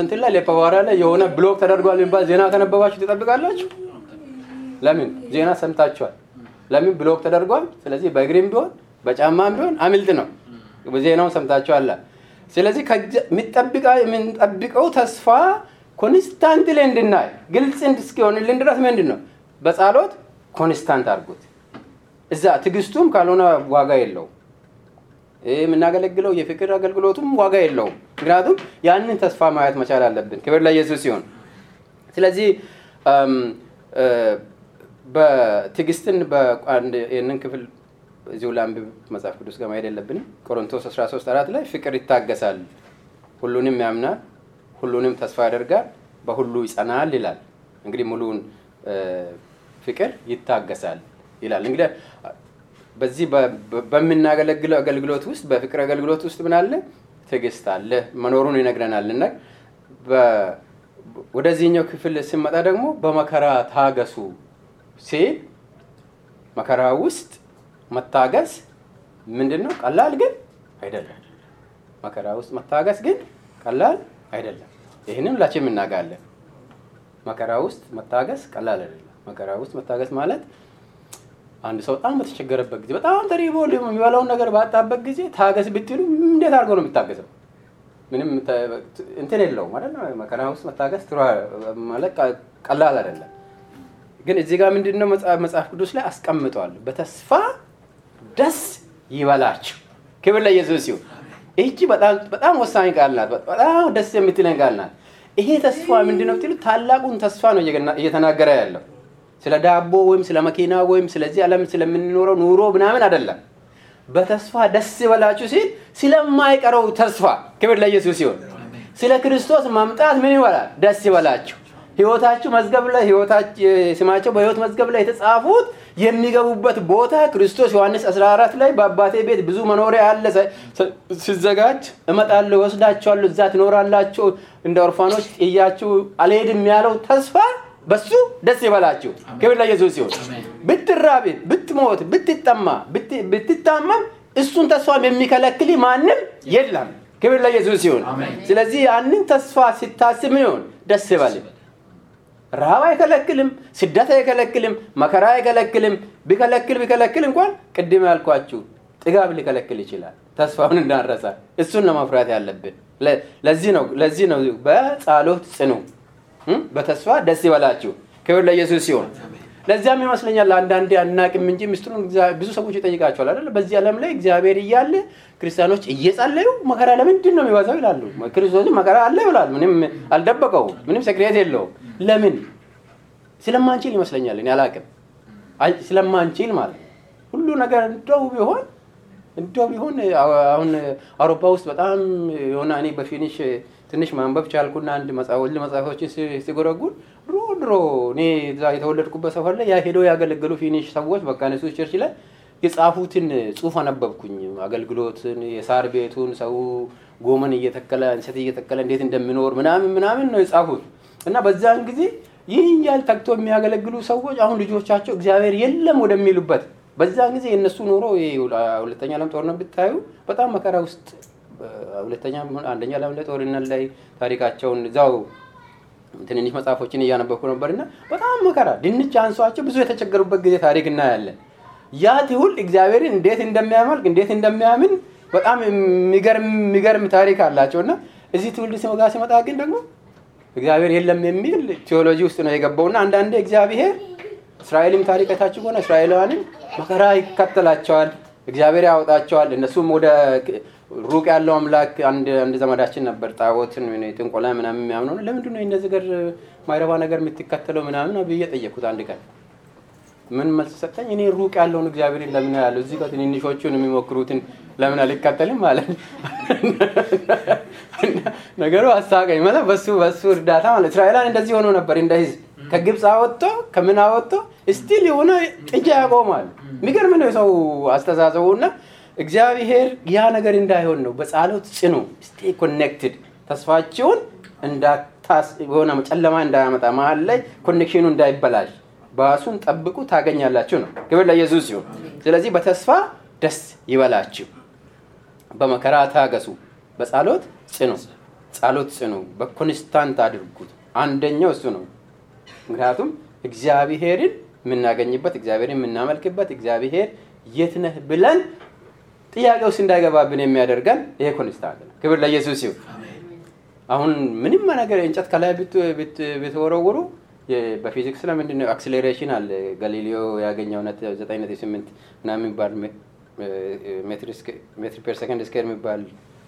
እንትን ላይ ሌፓቫራ ላይ የሆነ block ተደርጓል የሚባል ዜና ከነበባችሁ ትጠብቃላችሁ። ለምን ዜና ሰምታችኋል። ለምን block ተደርጓል። ስለዚህ በእግሪም ቢሆን በጫማም ቢሆን አምልጥ ነው። ዜናውን ሰምታችኋል። ስለዚህ የምንጠብቀው ተስፋ constant ላይ እንድናይ ግልጽ እስኪሆንልን ድረስ ምንድን ነው በጸሎት constant አድርጉት። እዛ ትዕግስቱም ካልሆነ ዋጋ የለው። የምናገለግለው የፍቅር አገልግሎቱም ዋጋ የለውም። ምክንያቱም ያንን ተስፋ ማየት መቻል አለብን። ክብር ለኢየሱስ ሲሆን ስለዚህ በትዕግስትን ይህንን ክፍል እዚሁ ላንብብ መጽሐፍ ቅዱስ ጋር ማሄድ የለብንም። ቆሮንቶስ 13 አራት ላይ ፍቅር ይታገሳል፣ ሁሉንም ያምናል፣ ሁሉንም ተስፋ ያደርጋል፣ በሁሉ ይጸናል ይላል። እንግዲህ ሙሉውን ፍቅር ይታገሳል ይላል። እንግዲህ በዚህ በምናገለግለው አገልግሎት ውስጥ በፍቅር አገልግሎት ውስጥ ምን አለ? ትዕግስት አለ መኖሩን ይነግረናል። እና ወደዚህኛው ክፍል ስመጣ ደግሞ በመከራ ታገሱ ሲል መከራ ውስጥ መታገስ ምንድን ነው? ቀላል ግን አይደለም። መከራ ውስጥ መታገስ ግን ቀላል አይደለም። ይህንም ሁላችን እናውቃለን። መከራ ውስጥ መታገስ ቀላል አይደለም። መከራ ውስጥ መታገስ ማለት አንድ ሰው በጣም በተቸገረበት ጊዜ በጣም ተሪቦ የሚበላውን ነገር ባጣበት ጊዜ ታገስ ብትሉ እንዴት አድርገው ነው የሚታገሰው? ምንም እንትን የለውም ነው። መከራ ውስጥ መታገስ ማለት ቀላል አይደለም። ግን እዚህ ጋር ምንድን ነው መጽሐፍ ቅዱስ ላይ አስቀምጠዋል። በተስፋ ደስ ይበላችሁ። ክብር ለኢየሱስ ይሁን። ይህቺ በጣም ወሳኝ ቃል ናት። በጣም ደስ የምትለን ቃል ናት። ይሄ ተስፋ ምንድን ነው ብትሉ ታላቁን ተስፋ ነው እየተናገረ ያለው ስለ ዳቦ ወይም ስለ መኪና ወይም ስለዚህ ዓለም ስለምንኖረው ኑሮ ምናምን አይደለም። በተስፋ ደስ ይበላችሁ ሲል ስለማይቀረው ተስፋ ክብር ለኢየሱስ ሲሆን ስለ ክርስቶስ መምጣት ምን ይበላል? ደስ ይበላችሁ። ህይወታችሁ መዝገብ ላይ ስማቸው በህይወት መዝገብ ላይ የተጻፉት የሚገቡበት ቦታ ክርስቶስ ዮሐንስ 14 ላይ በአባቴ ቤት ብዙ መኖሪያ አለ ሲዘጋጅ እመጣለሁ፣ ወስዳችኋለሁ፣ እዛ ትኖራላችሁ፣ እንደ ኦርፋኖች ጥያችሁ አልሄድም ያለው ተስፋ በሱ ደስ ይበላችሁ። ክብር ለኢየሱስ ሲሆን ብትራብ፣ ብትሞት፣ ብትጠማ፣ ብትታመም እሱን ተስፋም የሚከለክል ማንም የለም። ክብር ለኢየሱስ ሲሆን ስለዚህ ያንን ተስፋ ሲታስብ ምን ይሆን ደስ ይበል። ረሃብ አይከለክልም፣ ስደት አይከለክልም፣ መከራ አይከለክልም። ቢከለክል ቢከለክል እንኳን ቅድም ያልኳችሁ ጥጋብ ሊከለክል ይችላል። ተስፋውን እንዳንረሳ እሱን ለማፍራት ያለብን ለዚህ ነው። ለዚህ ነው በጸሎት ጽኑ በተስፋ ደስ ይበላችሁ። ክብር ለኢየሱስ ሲሆን ለዚያም ይመስለኛል አንዳንዴ አናቅም እንጂ ምስጢሩን ብዙ ሰዎች ይጠይቃቸዋል አይደለ? በዚህ ዓለም ላይ እግዚአብሔር እያለ ክርስቲያኖች እየጸለዩ መከራ ለምንድን ነው የሚበዛው ይላሉ። ክርስቶስ መከራ አለ ይላል። ምንም አልደበቀውም። ምንም secret የለውም። ለምን? ስለማንችል ይመስለኛል። እኔ አላቅም። ስለማንችል ማለት ሁሉ ነገር እንደው ቢሆን እንደው ቢሆን አሁን አውሮፓ ውስጥ በጣም የሆነ እኔ በ Finnish ትንሽ ማንበብ ቻልኩና አንድ ወል መጽሐፎችን ሲጎረጉር ድሮ ድሮ እኔ የተወለድኩበት ሰፈር ላይ ያ ሄደው ያገለገሉ Finnish ሰዎች በቃ church ላይ የጻፉትን ጽሁፍ አነበብኩኝ። አገልግሎትን፣ የሳር ቤቱን ሰው ጎመን እየተከለ እንሰት እየተከለ እንዴት እንደሚኖር ምናምን ምናምን ነው የጻፉት እና በዛን ጊዜ ይህን ያህል ተግቶ የሚያገለግሉ ሰዎች አሁን ልጆቻቸው እግዚአብሔር የለም ወደሚሉበት በዛን ጊዜ የእነሱ ኑሮ ሁለተኛ ዓለም ጦርነት ብታዩ በጣም መከራ ውስጥ ሁለተኛ አንደኛ ዓለም ጦርነት ላይ ታሪካቸውን እዛው ትንንሽ መጽሐፎችን እያነበብኩ ነበር እና በጣም መከራ ድንች አንሷቸው ብዙ የተቸገሩበት ጊዜ ታሪክ እናያለን። ያ ትውልድ እግዚአብሔርን እንዴት እንደሚያመልክ እንዴት እንደሚያምን በጣም የሚገርም ታሪክ አላቸው እና እዚህ ትውልድ ጋር ሲመጣ ግን ደግሞ እግዚአብሔር የለም የሚል ቴዎሎጂ ውስጥ ነው የገባውና አንዳንዴ እግዚአብሔር እስራኤልም ታሪክ አይታችሁ ከሆነ እስራኤላውያንን መከራ ይከተላቸዋል፣ እግዚአብሔር ያወጣቸዋል። እነሱም ወደ ሩቅ ያለው አምላክ አንድ ዘመዳችን ነበር። ጣዖትን ጥንቆላ ምናምን የሚያምነው ለምንድን ነው እንደዚህ ገር ማይረባ ነገር የምትከተለው ምናምን ብዬ ጠየቅኩት አንድ ቀን። ምን መልስ ሰጠኝ? እኔ ሩቅ ያለውን እግዚአብሔርን ለምን ያለው እዚህ ጋር ትንንሾቹን የሚሞክሩትን ለምን አልከተልም ማለት ነገሩ አሳቀኝ። ማለት በሱ በሱ እርዳታ ማለት እስራኤላን እንደዚህ ሆኖ ነበር እንደ ህዝብ ከግብፅ አወጥቶ ከምን አወጥቶ still የሆነ ጥጃ ያቆማል። የሚገርም ነው የሰው አስተሳሰቡና እግዚአብሔር ያ ነገር እንዳይሆን ነው በጸሎት ጽኑ stay connected ተስፋችሁን የሆነ ጨለማ እንዳያመጣ መሀል ላይ connection ኡ እንዳይበላሽ ባሱን ጠብቁ ታገኛላችሁ ነው። ክብር ለኢየሱስ ሲሆን ስለዚህ በተስፋ ደስ ይበላችሁ። በመከራ ታገሱ። በጸሎት ጽኑ ጸሎት ጽኑ በ constant አድርጉት። አንደኛው እሱ ነው ምክንያቱም እግዚአብሔርን የምናገኝበት እግዚአብሔርን የምናመልክበት እግዚአብሔር የት ነህ ብለን ጥያቄ ውስጥ እንዳይገባብን የሚያደርገን ይሄ constant ነው ክብር ለኢየሱስ ይሁን አሁን ምንም ነገር እንጨት ከላይ ብትወረውሩ በፊዚክስ ለምንድን ነው acceleration አለ ጋሊሊዮ ያገኘው ዘጠኝ ነጥብ ስምንት ምናምን የሚባል meter per second square የሚባል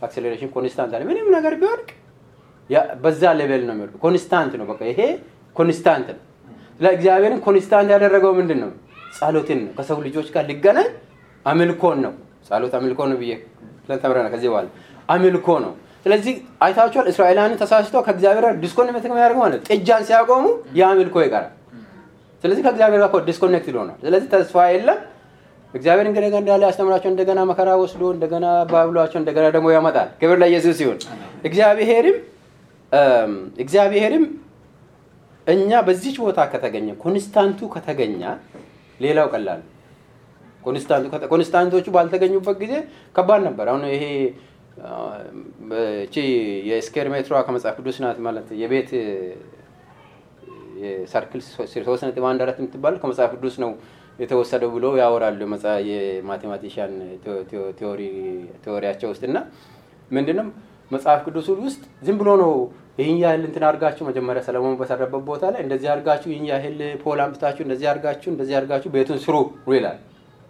acceleration constant አለ። ምንም ነገር ቢወድቅ በዛ level ነው የሚወድቅ። constant ነው። በቃ ይሄ constant ነው። ለእግዚአብሔርን constant ያደረገው ምንድን ነው? ጸሎትን ነው። ከሰው ልጆች ጋር ሊገናኝ አምልኮን ነው። ጸሎት አምልኮ ነው ብዬ ተምረናል። ከዚህ በኋላ አምልኮ ነው። ስለዚህ አይታችኋል። እስራኤላውያን ተሳስቶ ከእግዚአብሔር ጋር disconnect የሚያደርግ ማለት ጥጃን ሲያቆሙ የአምልኮ ይቀራል። ስለዚህ ከእግዚአብሔር ጋር disconnect ሆኗል። ስለዚህ ተስፋ የለም። እግዚአብሔር እንደገና እንዳለ ያስተምራቸው እንደገና መከራ ወስዶ እንደገና ባብሏቸው እንደገና ደግሞ ያመጣል። ክብር ለኢየሱስ ሲሆን እግዚአብሔርም እግዚአብሔርም እኛ በዚች ቦታ ከተገኘ constant ኡ ከተገኘ ሌላው ቀላል constant ኦቹ ባልተገኙበት ጊዜ ከባድ ነበር። አሁን ይሄ እቺ የ square meter ሯ ከመጽሐፍ ቅዱስ ናት ማለት የቤት የ circle ሶስት ነጥብ አንድ አራት የምትባል ከመጽሐፍ ቅዱስ ነው የተወሰደው ብሎ ያወራሉ የ mathematician theory ያቸው ውስጥ እና ምንድነው መጽሐፍ ቅዱስ ውስጥ ዝም ብሎ ነው ይህን ያህል እንትን አድርጋችሁ መጀመሪያ ሰለሞን በሰራበት ቦታ ላይ እንደዚህ አድርጋችሁ ይህን ያህል pole አምጥታችሁ እንደዚህ አድርጋችሁ እንደዚህ አድርጋችሁ ቤቱን ስሩ ይላል።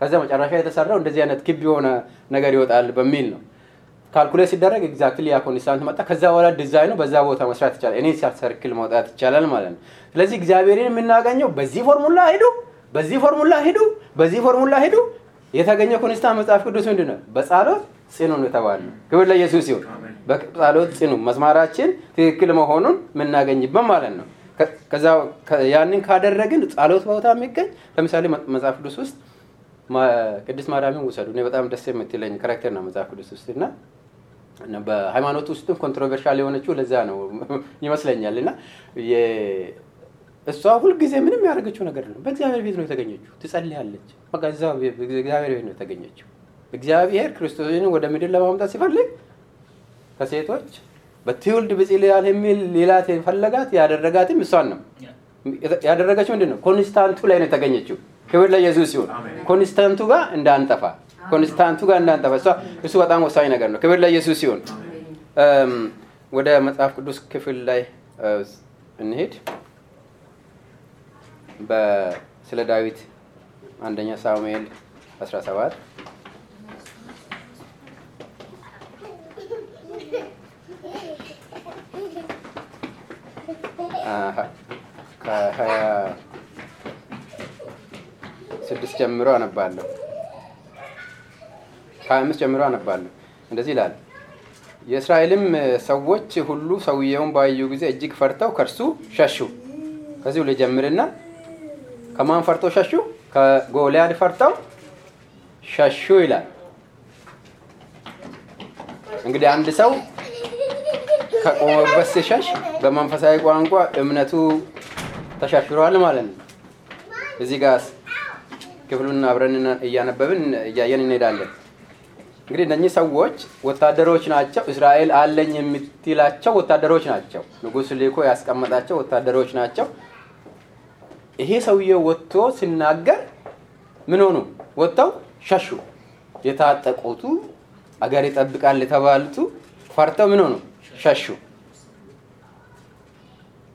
ከዛ መጨረሻ የተሰራው እንደዚህ አይነት ክብ የሆነ ነገር ይወጣል በሚል ነው። calculate ሲደረግ exactly ያ constant መጣ። ከዛ በኋላ ዲዛይኑ በዛ ቦታ መስራት ይቻላል። እኔ circle መውጣት ይቻላል ማለት ነው። ስለዚህ እግዚአብሔርን የምናገኘው በዚህ ፎርሙላ ሂዱ፣ በዚህ ፎርሙላ ሂዱ፣ በዚህ ፎርሙላ ሂዱ። የተገኘ constant መጽሐፍ ቅዱስ ምንድን ነው? በጸሎት ጽኑ ነው የተባለው። ክብር ለኢየሱስ ይሁን። በጸሎት ጽኑ መስማራችን ትክክል መሆኑን የምናገኝበት ማለት ነው። ከዛ ያንን ካደረግን ጸሎት ቦታ የሚገኝ ለምሳሌ መጽሐፍ ቅዱስ ውስጥ ቅድስት ማርያምን ውሰዱ። እኔ በጣም ደስ የምትለኝ character ነው መጽሐፍ ቅዱስ ውስጥ እና በሃይማኖት ውስጥም controversial የሆነችው ለዛ ነው ይመስለኛል። እና እሷ ሁልጊዜ ምንም ያደረገችው ነገር ነው። በእግዚአብሔር ቤት ነው የተገኘችው። ትጸልያለች። በቃ እግዚአብሔር ቤት ነው የተገኘችው። እግዚአብሔር ክርስቶስን ወደ ምድር ለማምጣት ሲፈልግ ከሴቶች በትውልድ ብፅዕት የሚል ሌላት የፈለጋት ያደረጋትም እሷን ነው ያደረገችው። ምንድን ነው constant ኡ ላይ ነው የተገኘችው። ክብር ለኢየሱስ ሲሆን constant ኡ ጋር እንዳንጠፋ ኮንስታንቱ ጋር እንዳንጠፋ እሷ እሱ በጣም ወሳኝ ነገር ነው። ክብር ለኢየሱስ ሲሆን ወደ መጽሐፍ ቅዱስ ክፍል ላይ እንሄድ። ስለ ዳዊት አንደኛ ሳሙኤል 17 ከሀያ ስድስት ጀምሮ አነባለሁ። ከሀያ አምስት ጀምሮ አነባለሁ። እንደዚህ ይላል። የእስራኤልም ሰዎች ሁሉ ሰውየውን ባዩ ጊዜ እጅግ ፈርተው ከእርሱ ሸሹ። ከዚሁ ልጀምርና ከማን ፈርተው ሸሹ? ከጎልያድ ፈርተው ሸሹ ይላል። እንግዲህ አንድ ሰው ከቆመበት ሲሸሽ በመንፈሳዊ ቋንቋ እምነቱ ተሻሽሯል ማለት ነው። እዚህ ጋር ክፍሉን አብረን እያነበብን እያየን እንሄዳለን። እንግዲህ እነኚህ ሰዎች ወታደሮች ናቸው። እስራኤል አለኝ የምትላቸው ወታደሮች ናቸው። ንጉሥ ልኮ ያስቀመጣቸው ወታደሮች ናቸው። ይሄ ሰውዬው ወጥቶ ሲናገር ምን ሆኑ? ወጥተው ሸሹ። የታጠቁቱ አገር ይጠብቃል የተባሉቱ ፈርተው ምን ሆኑ? ሸሹ።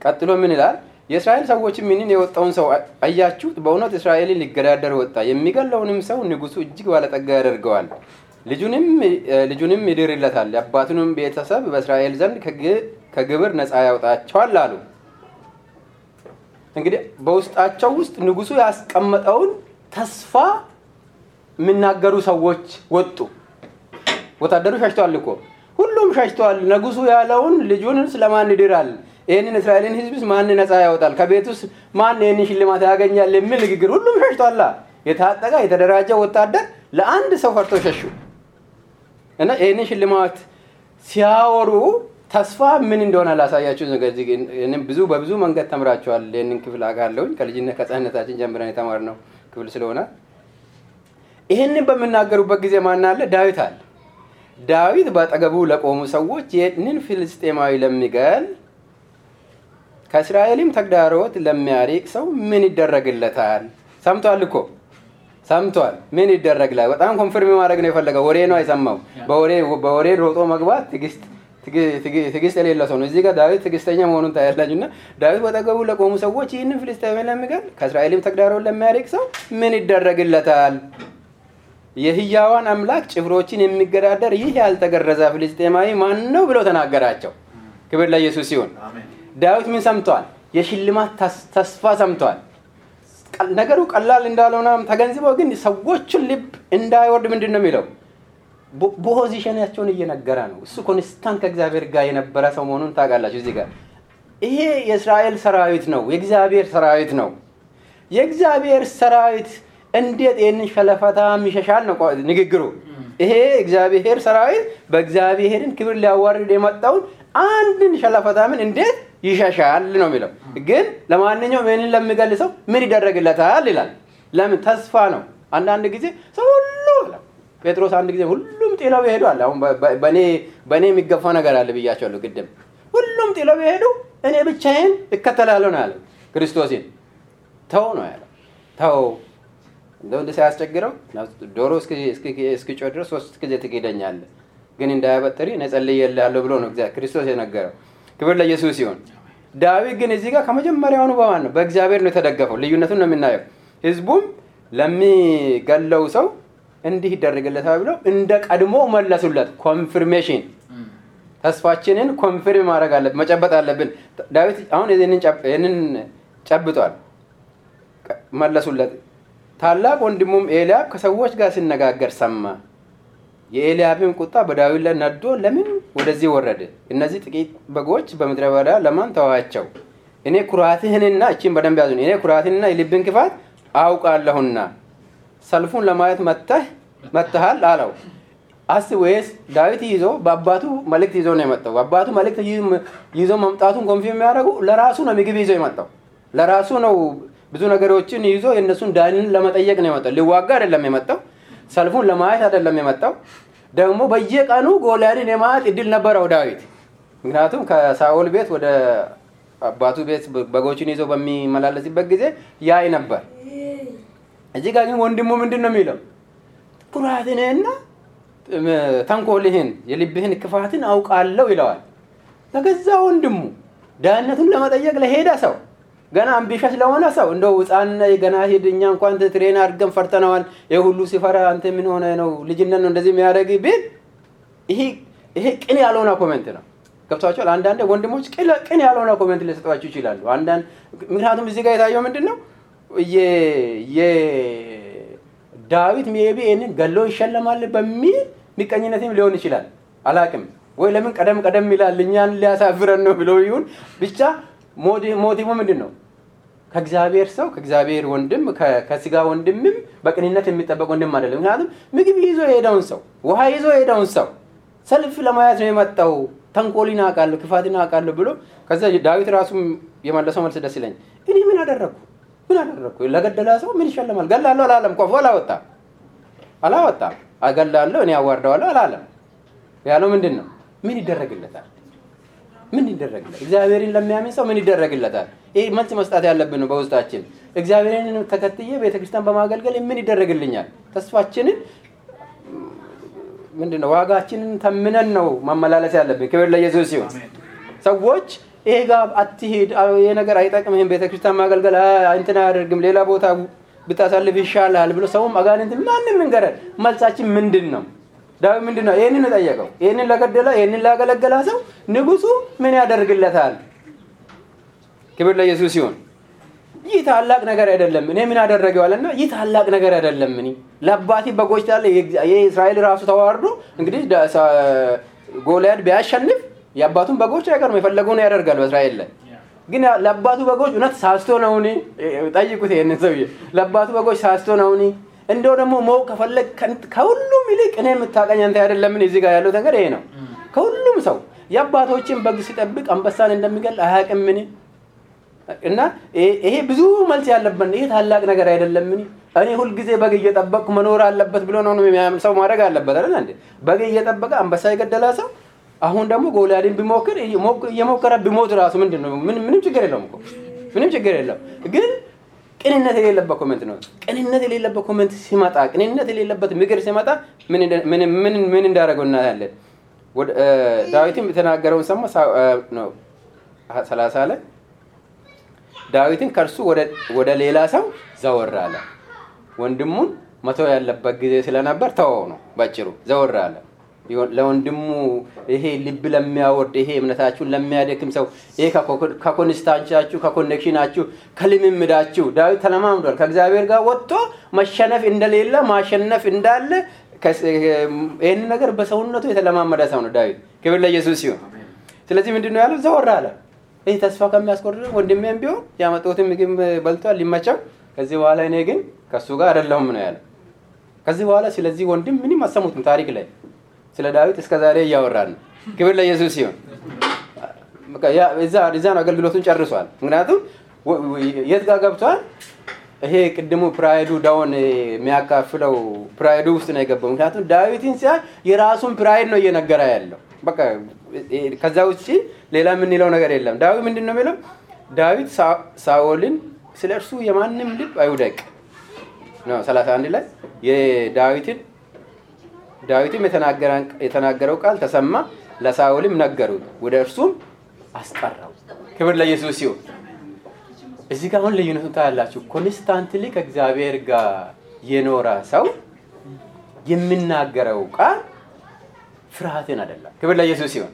ቀጥሎ ምን ይላል? የእስራኤል ሰዎች ምንን የወጣውን ሰው አያችሁት? በእውነት እስራኤልን ሊገዳደር ወጣ። የሚገለውንም ሰው ንጉሱ እጅግ ባለጠጋ ያደርገዋል፣ ልጁንም ይድርለታል፣ የአባቱንም ቤተሰብ በእስራኤል ዘንድ ከግብር ነፃ ያውጣቸዋል አሉ። እንግዲህ በውስጣቸው ውስጥ ንጉሱ ያስቀመጠውን ተስፋ የሚናገሩ ሰዎች ወጡ። ወታደሩ ሸሽተዋል እኮ ሁሉም ሸሽተዋል። ንጉሱ ያለውን ልጁን ስለማን ይድራል? ይህንን እስራኤልን ሕዝብስ ማን ነፃ ያወጣል? ከቤት ውስጥ ማን ይህንን ሽልማት ያገኛል? የሚል ንግግር ሁሉም ሸሽቷላ። የታጠቀ የተደራጀ ወታደር ለአንድ ሰው ፈርቶ ሸሹ እና ይህንን ሽልማት ሲያወሩ ተስፋ ምን እንደሆነ ላሳያችሁ። ብዙ በብዙ መንገድ ተምራችኋል። ይህንን ክፍል አውቃለሁኝ ከልጅነት ከሕፃንነታችን ጀምረን የተማርነው ክፍል ስለሆነ ይህንን በምናገሩበት ጊዜ ማን አለ? ዳዊት አለ። ዳዊት በአጠገቡ ለቆሙ ሰዎች ይህንን ፍልስጤማዊ ለሚገል ከእስራኤልም ተግዳሮት ለሚያሪቅ ሰው ምን ይደረግለታል? ሰምቷል እኮ ሰምቷል። ምን ይደረግላል? በጣም ኮንፍርም ማድረግ ነው የፈለገው። ወሬ ነው አይሰማው። በወሬ ሮጦ መግባት ትዕግስት የሌለ ሰው ነው። እዚህ ጋር ዳዊት ትዕግስተኛ መሆኑን ታያላችሁ። እና ዳዊት በአጠገቡ ለቆሙ ሰዎች ይህንን ፍልስጤማዊ ለሚገል ከእስራኤልም ተግዳሮት ለሚያርቅ ሰው ምን ይደረግለታል? የህያዋን አምላክ ጭፍሮችን የሚገዳደር ይህ ያልተገረዘ ፍልስጤማዊ ማን ነው ብሎ ተናገራቸው። ክብር ለኢየሱስ ሲሆን ዳዊት ምን ሰምተዋል? የሽልማት ተስፋ ሰምተዋል። ነገሩ ቀላል እንዳልሆነም ተገንዝበው ግን ሰዎቹን ልብ እንዳይወርድ ምንድን ነው የሚለው position ኣቸውን እየነገረ ነው። እሱ constant ከእግዚአብሔር ጋር የነበረ ሰው መሆኑን ታውቃላችሁ። እዚህ ጋር ይሄ የእስራኤል ሰራዊት ነው፣ የእግዚአብሔር ሰራዊት ነው። የእግዚአብሔር ሰራዊት እንዴት ይህንን ሸለፈታም ይሸሻል ነው ንግግሩ። ይሄ እግዚአብሔር ሰራዊት በእግዚአብሔርን ክብር ሊያዋርድ የመጣውን አንድን ሸለፈታምን እንዴት ይሸሻል ነው የሚለው። ግን ለማንኛውም ይህንን ለሚገልጸው ምን ይደረግለታል ይላል። ለምን ተስፋ ነው። አንዳንድ ጊዜ ሰው ሁሉ ጴጥሮስ አንድ ጊዜ ሁሉም ጥለው ይሄዷል። አሁን በእኔ የሚገፋ ነገር አለ ብያቸዋለሁ ቅድም። ሁሉም ጥለው ይሄዱ፣ እኔ ብቻዬን እከተላለሁ ነው ያለው ክርስቶስን። ተው ነው ያለው። ተው እንደው እንደ ሳያስቸግረው ዶሮ እስኪጮህ ድረስ ሶስት ጊዜ ትክደኛለህ፣ ግን እንዳያበጥሪ እኔ ጸልዬልሃለሁ ብሎ ነው ክርስቶስ የነገረው። ክብር ለኢየሱስ ሲሆን ዳዊት ግን እዚህ ጋር ከመጀመሪያውኑ በማን ነው? በእግዚአብሔር ነው የተደገፈው። ልዩነቱን ነው የምናየው። ህዝቡም ለሚገለው ሰው እንዲህ ይደረግለታል ብለው እንደ ቀድሞ መለሱለት። confirmation ተስፋችንን confirm ማድረግ አለብን፣ መጨበጥ አለብን። ዳዊት አሁን ይህንን ጨብጧል። መለሱለት። ታላቅ ወንድሙም ኤልያብ ከሰዎች ጋር ሲነጋገር ሰማ። የኤልያብን ቁጣ በዳዊት ላይ ነዶ ለምን ወደዚህ ወረደ? እነዚህ ጥቂት በጎች በምድረ በዳ ለማን ተዋቸው? እኔ ኩራትህንና እቺን በደንብ ያዙን። እኔ ኩራትህንና የልብን ክፋት አውቃለሁና ሰልፉን ለማየት መተህ መተሃል አለው። አስ ወይስ ዳዊት ይዞ በአባቱ መልእክት ይዞ ነው የመጣው። በአባቱ መልእክት ይዞ መምጣቱን ኮንፊ የሚያደርጉ ለራሱ ነው ምግብ ይዞ የመጣው። ለራሱ ነው ብዙ ነገሮችን ይዞ የእነሱን ዳንን ለመጠየቅ ነው የመጣው። ሊዋጋ አይደለም የመጣው። ሰልፉን ለማየት አይደለም የመጣው። ደግሞ በየቀኑ ጎልያድን የማየት እድል ነበረው ዳዊት። ምክንያቱም ከሳኦል ቤት ወደ አባቱ ቤት በጎችን ይዞ በሚመላለስበት ጊዜ ያይ ነበር። እዚህ ጋር ግን ወንድሙ ምንድን ነው የሚለው? ኩራትንህና ተንኮልህን የልብህን ክፋትን አውቃለሁ ይለዋል። ለገዛ ወንድሙ ዳህነቱን ለመጠየቅ ለሄደ ሰው ገና አምቢሸስ ለሆነ ሰው እንደው ህፃን ገና ሂድ፣ እኛ እንኳን ትሬን አድርገን ፈርተነዋል። ይህ ሁሉ ሲፈራ አንተ ምን ሆነ ነው ልጅነት ነው እንደዚህ የሚያደርግ ቢል ይሄ ቅን ያልሆነ comment ነው። ገብቷቸዋል። አንዳንድ ወንድሞች ቅን ያልሆነ comment ሊሰጧቸው ይችላሉ። አንዳንድ ምክንያቱም እዚህ ጋር የታየው ምንድን ነው የዳዊት maybe ይህንን ገሎ ይሸለማል በሚል ምቀኝነትም ሊሆን ይችላል። አላቅም ወይ ለምን ቀደም ቀደም ይላል እኛን ሊያሳፍረን ነው ብሎ ይሁን ብቻ motive ምንድን ነው? ከእግዚአብሔር ሰው ከእግዚአብሔር ወንድም ከስጋ ወንድምም በቅንነት የሚጠበቅ ወንድም አይደለም። ምክንያቱም ምግብ ይዞ የሄደውን ሰው ውሃ ይዞ የሄደውን ሰው ሰልፍ ለማየት ነው የመጣው። ተንኮልን አውቃለሁ፣ ክፋትን አውቃለሁ ብሎ ከዛ ዳዊት ራሱ የመለሰው መልስ ደስ ይለኝ። እኔ ምን አደረግኩ? ምን አደረግኩ? ለገደላ ሰው ምን ይሸለማል? ገላለሁ አላለም። ኮፎ አላወጣም አላወጣም። አገላለሁ እኔ አዋርደዋለሁ አላለም። ያለው ምንድን ነው? ምን ይደረግለታል? ምን ይደረግለታል? እግዚአብሔርን ለሚያምን ሰው ምን ይደረግለታል? ይህ መልስ መስጣት ያለብን ነው በውስጣችን። እግዚአብሔርን ተከትዬ ቤተክርስቲያን በማገልገል ምን ይደረግልኛል? ተስፋችንን ምንድን ዋጋችንን ተምነን ነው መመላለስ ያለብን። ክብር ለኢየሱስ ሲሆን ሰዎች ይሄ ጋር አትሄድ፣ ይሄ ነገር አይጠቅምህም፣ ቤተክርስቲያን ማገልገል እንትን አያደርግም፣ ሌላ ቦታ ብታሳልፍ ይሻላል ብሎ ሰውም አጋንንት ማንም እንገረን መልሳችን ምንድን ነው? ዳዊት ምንድን ነው ይህንን ጠየቀው። ይህንን ለገደለ ይህንን ላገለገላ ሰው ንጉሱ ምን ያደርግለታል? ክብር ለኢየሱስ ሲሆን ይህ ታላቅ ነገር አይደለም። እኔ ምን አደረገዋልና ይህ ታላቅ ነገር አይደለም። እኔ ለአባቴ በጎች ያለ የእስራኤል ራሱ ተዋርዶ እንግዲህ ጎልያድ ቢያሸንፍ የአባቱን በጎች አይቀርም የፈለገውን ያደርጋል በእስራኤል ላይ ግን ለአባቱ በጎች እውነት ሳስቶ ነውን? ጠይቁት ይሄንን ሰውዬ። ለአባቱ በጎች ሳስቶ ነውን? እንደው ደግሞ መው ከፈለግ ከሁሉም ይልቅ እኔ የምታቀኝ አንተ አይደለምን? እዚህ ጋር ያለው ነገር ይሄ ነው። ከሁሉም ሰው የአባቶችን በግ ሲጠብቅ አንበሳን እንደሚገል አያውቅምን? እና ይሄ ብዙ መልስ ያለበት ይሄ ታላቅ ነገር አይደለምን? እኔ ሁልጊዜ በግ እየጠበቅኩ መኖር አለበት ብሎ ነው ሰው ማድረግ አለበት አይደል እንዴ? በግ እየጠበቀ አንበሳ የገደለ ሰው አሁን ደግሞ ጎልያድን ቢሞክር እየሞከረ ቢሞት ራሱ ምንድን ነው? ምንም ችግር የለውም እኮ ምንም ችግር የለም። ግን ቅንነት የሌለበት comment ነው። ቅንነት የሌለበት comment ሲመጣ፣ ቅንነት የሌለበት ምክር ሲመጣ ምን እንዳደረገው እናያለን። ዳዊትም የተናገረውን ሰማ ነው ሰላሳ ላይ ዳዊትን ከእርሱ ወደ ሌላ ሰው ዘወር አለ። ወንድሙን መተው ያለበት ጊዜ ስለነበር ተወው ነው ባጭሩ። ዘወር አለ። ለወንድሙ ይሄ ልብ ለሚያወርድ ይሄ እምነታችሁን ለሚያደክም ሰው ይሄ ከኮንስታንቻችሁ ከኮኔክሽናችሁ ከልምምዳችሁ ዳዊት ተለማምዷል። ከእግዚአብሔር ጋር ወጥቶ መሸነፍ እንደሌለ ማሸነፍ እንዳለ ይህን ነገር በሰውነቱ የተለማመደ ሰው ነው ዳዊት። ክብር ለኢየሱስ ሲሆን ስለዚህ ምንድን ነው ያለው? ዘወር አለ። ይህ ተስፋ ከሚያስቆርጥ ወንድሜም ቢሆን ያመጡትን ምግብ በልቷል ሊመቸው። ከዚህ በኋላ እኔ ግን ከእሱ ጋር አይደለሁም ነው ያለ። ከዚህ በኋላ ስለዚህ ወንድም ምንም አሰሙትም ታሪክ ላይ ስለ ዳዊት እስከ ዛሬ እያወራን ነው። ክብር ለኢየሱስ ሲሆን እዛን አገልግሎቱን ጨርሷል። ምክንያቱም የት ጋር ገብቷል? ይሄ ቅድሙ pride ኡ down የሚያካፍለው pride ኡ ውስጥ ነው የገባው። ምክንያቱም ዳዊትን ሲያይ የራሱን pride ነው እየነገረ ያለው። በቃ ከዛ ውጭ ሌላ የምንለው ነገር የለም። ዳዊት ምንድን ነው የሚለው? ዳዊት ሳኦልን ስለ እርሱ የማንም ልብ አይውደቅ ነው 31 ላይ የዳዊትን ዳዊትም የተናገረው ቃል ተሰማ፣ ለሳኦልም ነገሩት፣ ወደ እርሱም አስጠራው። ክብር ለኢየሱስ ሲሆን እዚህ ጋር አሁን ልዩነቱን ታያላችሁ። constantly ከእግዚአብሔር ጋር የኖረ ሰው የሚናገረው ቃል ፍርሃትን አይደለም። ክብር ለኢየሱስ ሲሆን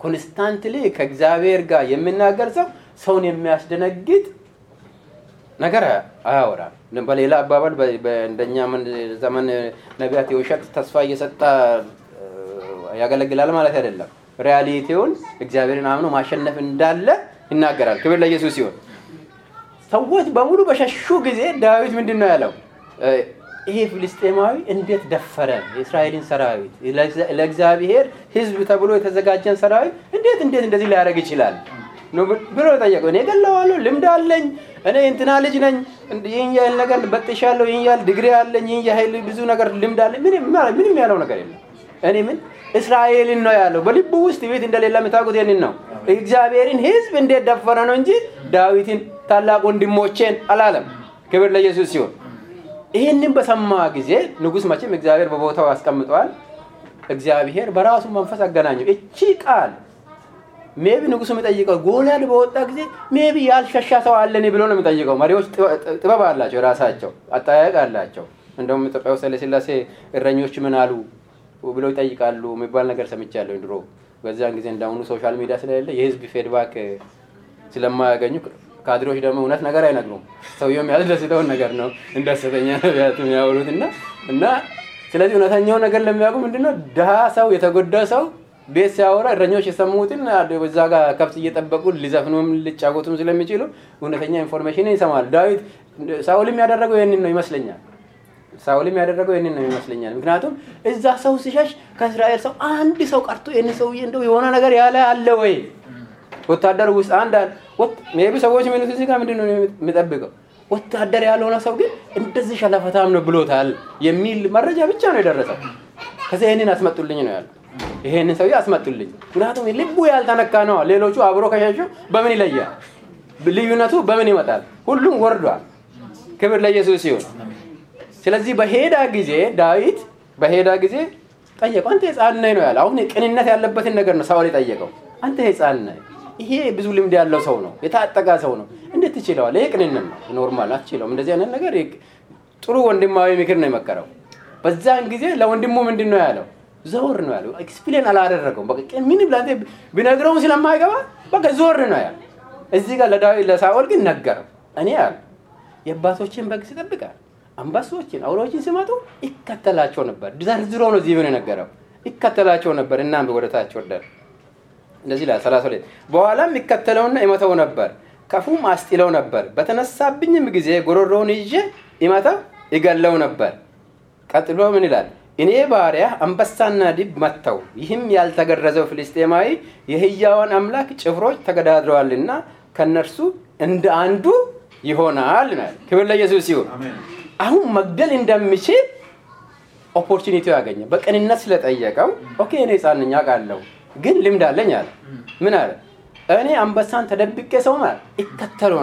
constantly ከእግዚአብሔር ጋር የሚናገር ሰው ሰውን የሚያስደነግጥ ነገር አያወራም። በሌላ አባባል እንደኛ ዘመን ነቢያት የውሸት ተስፋ እየሰጠ ያገለግላል ማለት አይደለም። ሪያሊቲውን እግዚአብሔርን አምኖ ማሸነፍ እንዳለ ይናገራል። ክብር ለኢየሱስ ሲሆን ሰዎች በሙሉ በሸሹ ጊዜ ዳዊት ምንድን ነው ያለው? ይሄ ፍልስጤማዊ እንዴት ደፈረ የእስራኤልን ሰራዊት ለእግዚአብሔር ሕዝብ ተብሎ የተዘጋጀን ሰራዊት እንዴት እንዴት እንደዚህ ሊያደርግ ይችላል ብሎ ጠየቀው። እኔ ገለዋለሁ፣ ልምድ አለኝ፣ እኔ እንትና ልጅ ነኝ፣ ይህን ያህል ነገር በጥሻለሁ፣ ይህን ያህል ዲግሪ አለኝ፣ ይህን ያህል ብዙ ነገር ልምድ አለኝ። ምንም ያለው ነገር የለም። እኔ ምን እስራኤልን ነው ያለው። በልቡ ውስጥ ቤት እንደሌለ የምታውቁት ይህንን ነው። እግዚአብሔርን ሕዝብ እንዴት ደፈረ ነው እንጂ ዳዊትን ታላቅ ወንድሞቼን አላለም። ክብር ለኢየሱስ ሲሆን ይህንን በሰማ ጊዜ ንጉሥ መቼም እግዚአብሔር በቦታው አስቀምጠዋል። እግዚአብሔር በራሱ መንፈስ አገናኘው። እቺ ቃል maybe ንጉሱ የሚጠይቀው ጎልያድ በወጣ ጊዜ maybe ያልሸሸ ሰው አለን ብሎ ነው የሚጠይቀው። መሪዎች ጥበብ አላቸው፣ የራሳቸው አጠያየቅ አላቸው። እንደውም ኢትዮጵያ ውስጥ ኃይለሥላሴ እረኞች ምን አሉ ብለው ይጠይቃሉ የሚባል ነገር ሰምቻለሁ ድሮ። በዚያን ጊዜ እንዳሁኑ social media ስለሌለ የህዝብ feedback ስለማያገኙ ካድሬዎች ደግሞ እውነት ነገር አይነግሩም። ሰውየው የሚያስደስተውን ነገር ነው እንደ ሐሰተኛ ነቢያት የሚያወሩት እና እና ስለዚህ እውነተኛው ነገር ለሚያውቁ ምንድነው ድሀ ሰው የተጎዳ ሰው ቤት ሲያወራ እረኞች የሰሙትን በዛ ጋር ከብት እየጠበቁ ሊዘፍኑም ሊጫወቱም ስለሚችሉ እውነተኛ information ይሰማሉ። ዳዊት ሳውልም ያደረገው ይህንን ነው ይመስለኛል። ሳውልም ያደረገው ይህንን ነው ይመስለኛል። ምክንያቱም እዛ ሰው ሲሸሽ ከእስራኤል ሰው አንድ ሰው ቀርቶ ይህን ሰውዬ እንደው የሆነ ነገር ያለ አለ ወይ ወታደር ውስጥ አንድ maybe ሰዎች የሚሉት እዚህ ጋር ምንድን ነው የሚጠብቀው? ወታደር ያልሆነ ሰው ግን እንደዚህ ሸለፈታም ነው ብሎታል የሚል መረጃ ብቻ ነው የደረሰው። ከዚያ ይህንን አስመጡልኝ ነው ያለው። ይሄንን ሰውዬ አስመጡልኝ። ምክንያቱም ልቡ ያልተነካ ነው። ሌሎቹ አብሮ ከሸሹ በምን ይለያል? ልዩነቱ በምን ይመጣል? ሁሉም ወርዷል። ክብር ለኢየሱስ ሲሆን፣ ስለዚህ በሄደ ጊዜ ዳዊት በሄደ ጊዜ ጠየቀው። አንተ ሕፃን ነህ ነው ያለ። አሁን ቅንነት ያለበትን ነገር ነው ሳውል የጠየቀው። አንተ ሕፃን ነህ፣ ይሄ ብዙ ልምድ ያለው ሰው ነው፣ የታጠቀ ሰው ነው፣ እንዴት ትችለዋል? ይሄ ቅንነት ነው፣ normal አትችለውም። እንደዚህ አይነት ነገር ጥሩ ወንድማዊ ምክር ነው የመከረው። በዛን ጊዜ ለወንድሙ ምንድን ነው ያለው? ዘወር ነው ያለው። explain አላደረገውም። በቃ ምንም ለአንተ ቢነግረውም ስለማይገባ በቃ ዘወር ነው ያለው። እዚህ ጋር ለዳዊት ለሳኦል ግን ነገረው። እኔ ያሉ የአባቶችን በግ ስጠብቃል አንበሶችን አውሬዎችን ሲመጡ ይከተላቸው ነበር። ዘርዝሮ ነው እዚህ ብን የነገረው ይከተላቸው ነበር። እናም ወደ ታች ወርደን እንደዚህ ላይ ሰላሳ ሁለት በኋላም ይከተለውና ይመተው ነበር፣ ከፉም አስጥለው ነበር። በተነሳብኝም ጊዜ ጎሮሮውን ይዤ ይመታው ይገለው ነበር። ቀጥሎ ምን ይላል? እኔ ባሪያ አንበሳና ድብ መተው፣ ይህም ያልተገረዘው ፍልስጤማዊ የሕያዋን አምላክ ጭፍሮች ተገዳድረዋልና ከነርሱ እንደ አንዱ ይሆናል። ክብር ለኢየሱስ ሲሆን አሁን መግደል እንደሚችል opportunity ያገኘ በቅንነት ስለጠየቀው፣ okay እኔ ሕፃን ነኝ አውቃለሁ፣ ግን ልምድ አለኝ አለ። ምን አለ? እኔ አንበሳን ተደብቄ ሰው ማለት ይከተለው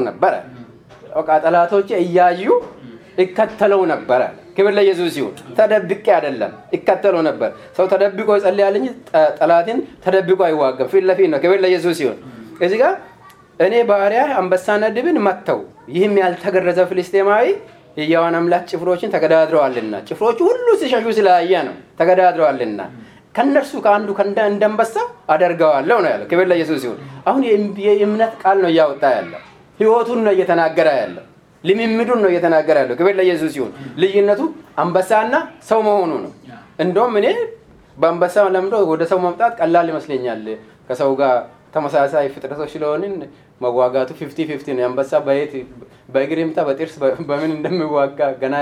በቃ ጠላቶቼ እያዩ ይከተለው አለ። ክብር ለኢየሱስ ሲሆን ተደብቄ አይደለም ይከተለው ነበር። ሰው ተደብቆ ይጸልያል እንጂ ጠላትን ተደብቆ አይዋጋም። ፊት ለፊት ነው። ክብር ለኢየሱስ ሲሆን እዚህ ጋር እኔ ባሪያ አንበሳና ድብን መተው፣ ይህም ያልተገረዘ ፍልስጤማዊ የሕያዋን አምላክ ጭፍሮችን ተገዳድረዋልና ጭፍሮቹ ሁሉ ሲሸሹ ስላየ ነው ተገዳድረዋልና ከእነርሱ ከአንዱ አንበሳ አደርገዋለሁ ነው ያለው። ክብር ለኢየሱስ ይሁን። አሁን የእምነት ቃል ነው እያወጣ ያለው። ህይወቱን ነው እየተናገረ ያለው። ልምምዱን ነው እየተናገረ ያለው። ክብር ለኢየሱስ ይሁን። ልዩነቱ አንበሳና ሰው መሆኑ ነው። እንደውም እኔ በአንበሳ ለምዶ ወደ ሰው መምጣት ቀላል ይመስለኛል። ከሰው ጋር ተመሳሳይ ፍጥረቶች ስለሆንን መዋጋቱ fifty fifty ነው። አንበሳ በየት በእግር ይምታ በጥርስ በምን እንደሚዋጋ ገና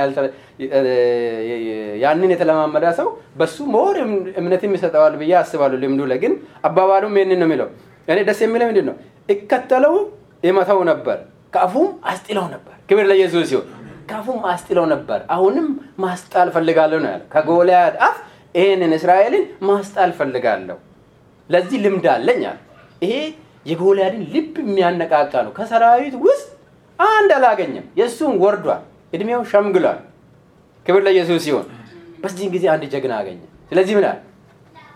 ያንን የተለማመደ ሰው በሱ more እምነትም ይሰጠዋል ብዬ አስባለሁ። ልምዱ ላይ ግን አባባሉም ይህንን ነው የሚለው። እኔ ደስ የሚለው ምንድን ነው? እከተለው ይመታው ነበር፣ ከአፉም አስጥለው ነበር። ክብር ለኢየሱስ ሲሆን ከአፉም አስጥለው ነበር። አሁንም ማስጣል ፈልጋለሁ ነው ያለው። ከጎልያድ አፍ ይሄንን እስራኤልን ማስጣል ፈልጋለሁ። ለዚህ ልምድ አለኝ አለ። ይሄ የጎልያድን ልብ የሚያነቃቃ ነው። ከሰራዊት ውስጥ አንድ አላገኘም። የእሱን ወርዷል፣ እድሜው ሸምግሏል። ክብር ለኢየሱስ ሲሆን በዚህን ጊዜ አንድ ጀግና አገኘ። ስለዚህ ምን አለ?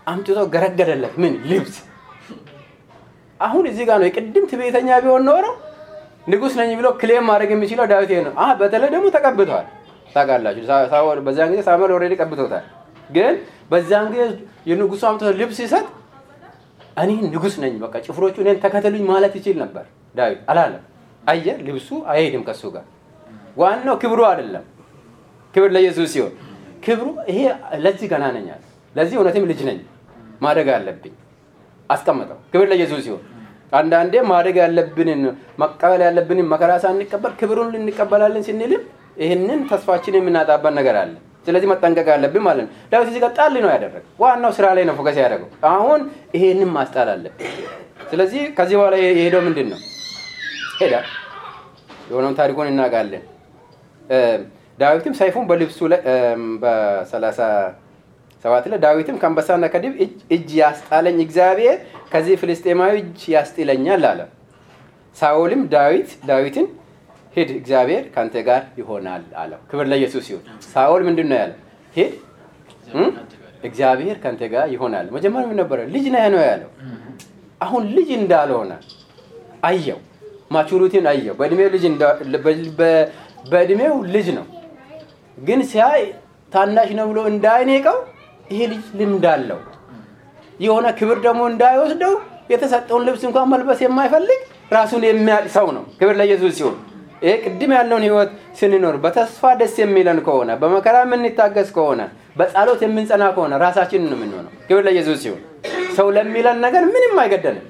አምጥቶ ገረገደለት። ምን ልብስ። አሁን እዚህ ጋር ነው የቅድም ትዕቢተኛ ቢሆን ኖረው ንጉስ ነኝ ብሎ claim ማድረግ የሚችለው ዳዊት ነው። አህ በተለይ ደግሞ ተቀብተዋል። ታውቃላችሁ፣ በዚያን ጊዜ ሳሙኤል already ቀብቶታል። ግን በዚያን ጊዜ የንጉሱ አምጥቶ ልብስ ሲሰጥ እኔ ንጉስ ነኝ፣ በቃ ጭፍሮቹ እኔን ተከተሉኝ ማለት ይችል ነበር። ዳዊት አላለም። አየ ልብሱ አይሄድም ከሱ ጋር። ዋናው ክብሩ አይደለም። ክብር ለኢየሱስ ሲሆን ክብሩ ይሄ ለዚህ ገና አለ። ለዚህ እውነትም ልጅ ነኝ ማደግ አለብኝ አስቀመጠው። ክብር ለኢየሱስ ሲሆን አንዳንዴ ማደግ ያለብንን መቀበል ያለብንን መከራ ሳንቀበል ክብሩን ልንቀበላለን ስንልም ይህንን ተስፋችን የምናጣበት ነገር አለ። ስለዚህ መጠንቀቅ ያለብን ማለት ነው። ዳዊት እዚህ ጋር ጣል ነው ያደረገው። ዋናው ስራ ላይ ነው focus ያደረገው። አሁን ይሄንን ማስጣል አለብን። ስለዚህ ከዚህ በኋላ የሄደው ምንድን ነው? ሄዶ የሆነውን ታሪኩን እናውቃለን። ዳዊትም ሰይፉን በልብሱ ላይ በሰላሳ ሰባት ላይ ዳዊትም ከአንበሳና ከድብ እጅ ያስጣለኝ እግዚአብሔር ከዚህ ፍልስጤማዊ እጅ ያስጥለኛል አለ። ሳኦልም ዳዊት ዳዊትን ሂድ እግዚአብሔር ከአንተ ጋር ይሆናል አለው። ክብር ለኢየሱስ ይሁን። ሳኦል ምንድን ነው ያለው? ሂድ እግዚአብሔር ከአንተ ጋር ይሆናል። መጀመሪያ ምን ነበረ? ልጅ ነህ ነው ያለው። አሁን ልጅ እንዳልሆነ አየው። ማቹሪቲን አየው። በእድሜው ልጅ በእድሜው ልጅ ነው፣ ግን ሲያይ ታናሽ ነው ብሎ እንዳይኔቀው ይሄ ልጅ ልምድ አለው። የሆነ ክብር ደግሞ እንዳይወስደው የተሰጠውን ልብስ እንኳን መልበስ የማይፈልግ ራሱን የሚያውቅ ሰው ነው። ክብር ለኢየሱስ ሲሆን ይሄ ቅድም ያለውን ህይወት ስንኖር በተስፋ ደስ የሚለን ከሆነ በመከራ የምንታገስ ከሆነ በጸሎት የምንጸና ከሆነ ራሳችንን ነው የምንሆነው። ክብር ለኢየሱስ ሲሆን ሰው ለሚለን ነገር ምንም አይገደንም።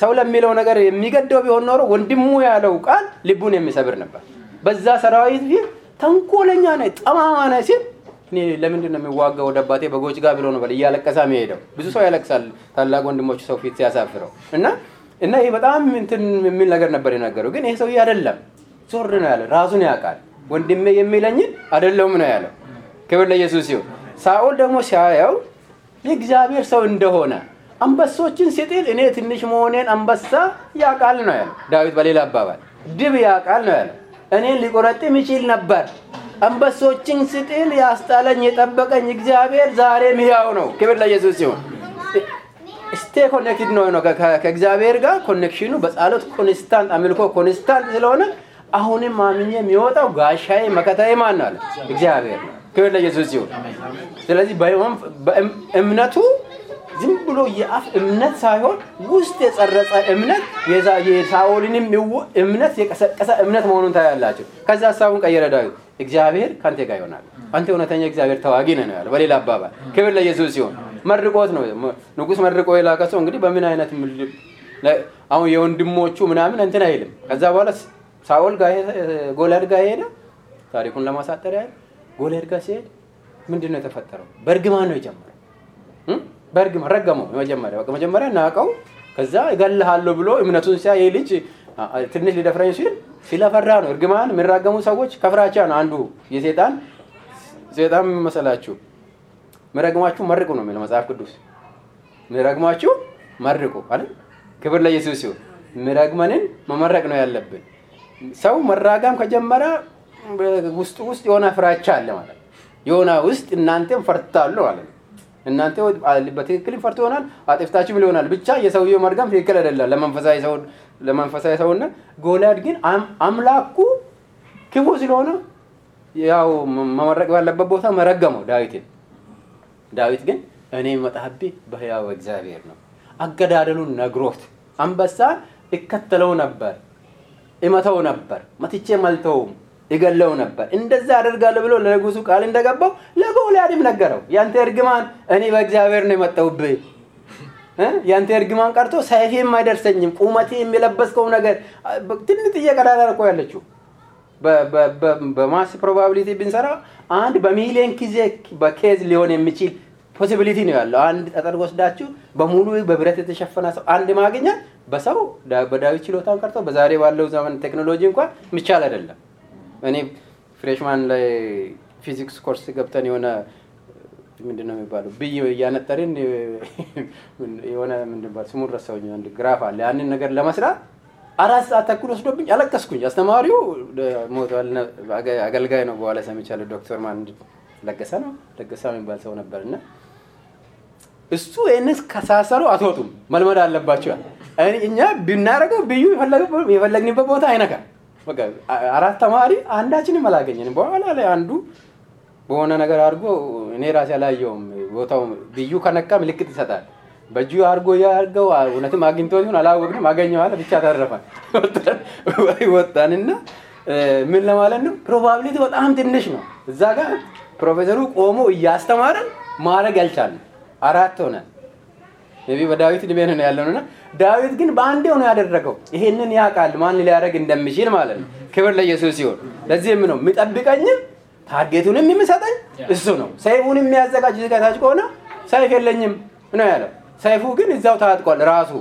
ሰው ለሚለው ነገር የሚገደው ቢሆን ኖሮ ወንድሙ ያለው ቃል ልቡን የሚሰብር ነበር። በዛ ሰራዊት ፊት ተንኮለኛ ነህ፣ ጠማማ ነህ ሲል እኔ ለምንድን ነው የሚዋጋው ወደ አባቴ በጎች ጋር ብሎ ነው በል እያለቀሳ የሚሄደው። ብዙ ሰው ያለቅሳል ታላቅ ወንድሞቹ ሰው ፊት ሲያሳፍረው እና እና ይሄ በጣም እንትን የሚል ነገር ነበር የነገረው። ግን ይሄ ሰውዬ አይደለም፣ ዞር ነው ያለ። ራሱን ያውቃል። ወንድሜ የሚለኝን አይደለውም ነው ያለው። ክብር ለኢየሱስ ይሁን። ሳኦል ደግሞ ሲያየው የእግዚአብሔር ሰው እንደሆነ አንበሶችን ሲጥል እኔ ትንሽ መሆኔን አንበሳ ያውቃል ነው ያለው ዳዊት። በሌላ አባባል ድብ ያውቃል ነው ያለው። እኔን ሊቆረጥም ይችል ነበር። አንበሶችን ስጥል ያስጣለኝ የጠበቀኝ እግዚአብሔር ዛሬም ሕያው ነው። ክብር ለኢየሱስ ሲሆን stay connected ነው ነው ከእግዚአብሔር ጋር connection ኑ በጸሎት constant አምልኮ constant ስለሆነ አሁንም ማምኜ የሚወጣው ጋሻዬ መከታዬ ማን አለ እግዚአብሔር ነው። ክብር ለኢየሱስ ሲሆን ስለዚህ በእምነቱ ዝም ብሎ የአፍ እምነት ሳይሆን ውስጥ የጸረጸ እምነት የሳኦልንም እምነት የቀሰቀሰ እምነት መሆኑን ታያላቸው። ከዛ ሀሳቡን ቀየረ ዳዊት። እግዚአብሔር ከአንተ ጋር ይሆናል፣ አንተ እውነተኛ እግዚአብሔር ተዋጊ ነህ ነው ያለው። በሌላ አባባል ክብር ለኢየሱስ ሲሆን መርቆት ነው ንጉሥ መርቆ የላከ ሰው እንግዲህ በምን አይነት አሁን የወንድሞቹ ምናምን እንትን አይልም። ከዛ በኋላ ሳኦል ጎልያድ ጋር ሄደ። ታሪኩን ለማሳጠር ያህል ጎልያድ ጋር ሲሄድ ምንድን ነው የተፈጠረው? በእርግማን ነው የጀመረው። በእርግማን ረገመው። መጀመሪያ በቃ መጀመሪያ ናቀው። ከዛ እገልሃለሁ ብሎ እምነቱን ሲያ ይህ ልጅ ትንሽ ሊደፍረኝ ሲል ሲለፈራ ነው። እርግማን የሚራገሙ ሰዎች ከፍራቻ ነው አንዱ የሴጣን ሴጣን መሰላችሁ ምረግማችሁ መርቁ ነው የሚለው መጽሐፍ ቅዱስ። ምረግማችሁ መርቁ አይደል? ክብር ለኢየሱስ ሲሆን ምረግመንን መመረቅ ነው ያለብን። ሰው መራጋም ከጀመረ ውስጡ ውስጥ የሆነ ፍራቻ አለ ማለት የሆነ ውስጥ እናንተም ፈርታሉ ማለት እናንተ በትክክል ፈርቶ ይሆናል፣ አጥፍታችሁም ሊሆናል። ብቻ የሰውየው መርገም ትክክል አይደለም ለመንፈሳዊ ሰው ለመንፈሳዊ ሰውና ጎልያድ ግን አምላኩ ክፉ ስለሆነ ያው መመረቅ ባለበት ቦታ መረገመው ዳዊትን። ዳዊት ግን እኔ መጣህብህ በሕያው እግዚአብሔር ነው። አገዳደሉን ነግሮት አንበሳን እከተለው ነበር፣ እመተው ነበር፣ መትቼ መልተውም ይገለው ነበር። እንደዛ አደርጋለሁ ብሎ ለንጉሱ ቃል እንደገባው ለጎልያድም ነገረው። ያንተ እርግማን እኔ በእግዚአብሔር ነው የመጣሁብህ ያንተ እርግማን ቀርቶ ሰይፌም አይደርሰኝም። ቁመቴ የሚለበስከው ነገር ትንጥዬ ቀዳዳ እኮ ያለችው በ math probability ብንሰራ አንድ በሚሊዮን ጊዜ በ case ሊሆን የሚችል possibility ነው ያለው። አንድ ጠጠር ወስዳችሁ በሙሉ በብረት የተሸፈነ ሰው አንድ ማግኘት በሰው በዳዊት ችሎታን ቀርቶ በዛሬ ባለው ዘመን ቴክኖሎጂ እንኳን የሚቻል አይደለም። እኔ freshman ላይ physics course ገብተን የሆነ ምንድን ነው የሚባለው ብይ እያነጠርን የሆነ ምንድን ስሙን ረሳሁኝ። አንድ graph አለ። ያንን ነገር ለመስራት አራት ሰዓት ተኩል ወስዶብኝ አለቀስኩኝ። አስተማሪው ሞቷል፣ አገልጋይ ነው። በኋላ ሰምቻለሁ። ዶክተር ማን ለገሰ ነው ለገሰ የሚባል ሰው ነበር እና እሱ ይህንን ከሳሰሩ አትወጡም መልመድ አለባቸዋል። እኛ ብናደርገው ብዩ የፈለግንበት ቦታ አይነካም። አራት ተማሪ አንዳችንም አላገኘንም። በኋላ ላይ አንዱ በሆነ ነገር አድርጎ እኔ ራሴ አላየውም። ቦታው ብዩ ከነካ ምልክት ይሰጣል። በእጁ አድርጎ ያርገው እውነትም አግኝቶ ይሁን አላወቅንም። አገኘዋለ ብቻ ተረፋል። ወጣንና ምን ለማለት ነው probability በጣም ትንሽ ነው። እዛ ጋር ፕሮፌሰሩ ቆሞ እያስተማረን ማድረግ ያልቻልን አራት ሆነ ቢ በዳዊት ዕድሜ ነው ያለውና ዳዊት ግን በአንዴ ነው ያደረገው። ይሄንን ያውቃል ማን ሊያደርግ እንደሚችል ማለት ነው። ክብር ለኢየሱስ ሲሆን ለዚህም ነው የሚጠብቀኝም target ኡንም የሚሰጠኝ እሱ ነው። ሰይፉን የሚያዘጋጅ ዝግታችን ከሆነ ሰይፍ የለኝም ነው ያለው። ሰይፉ ግን እዛው ታጥቋል ራሱ።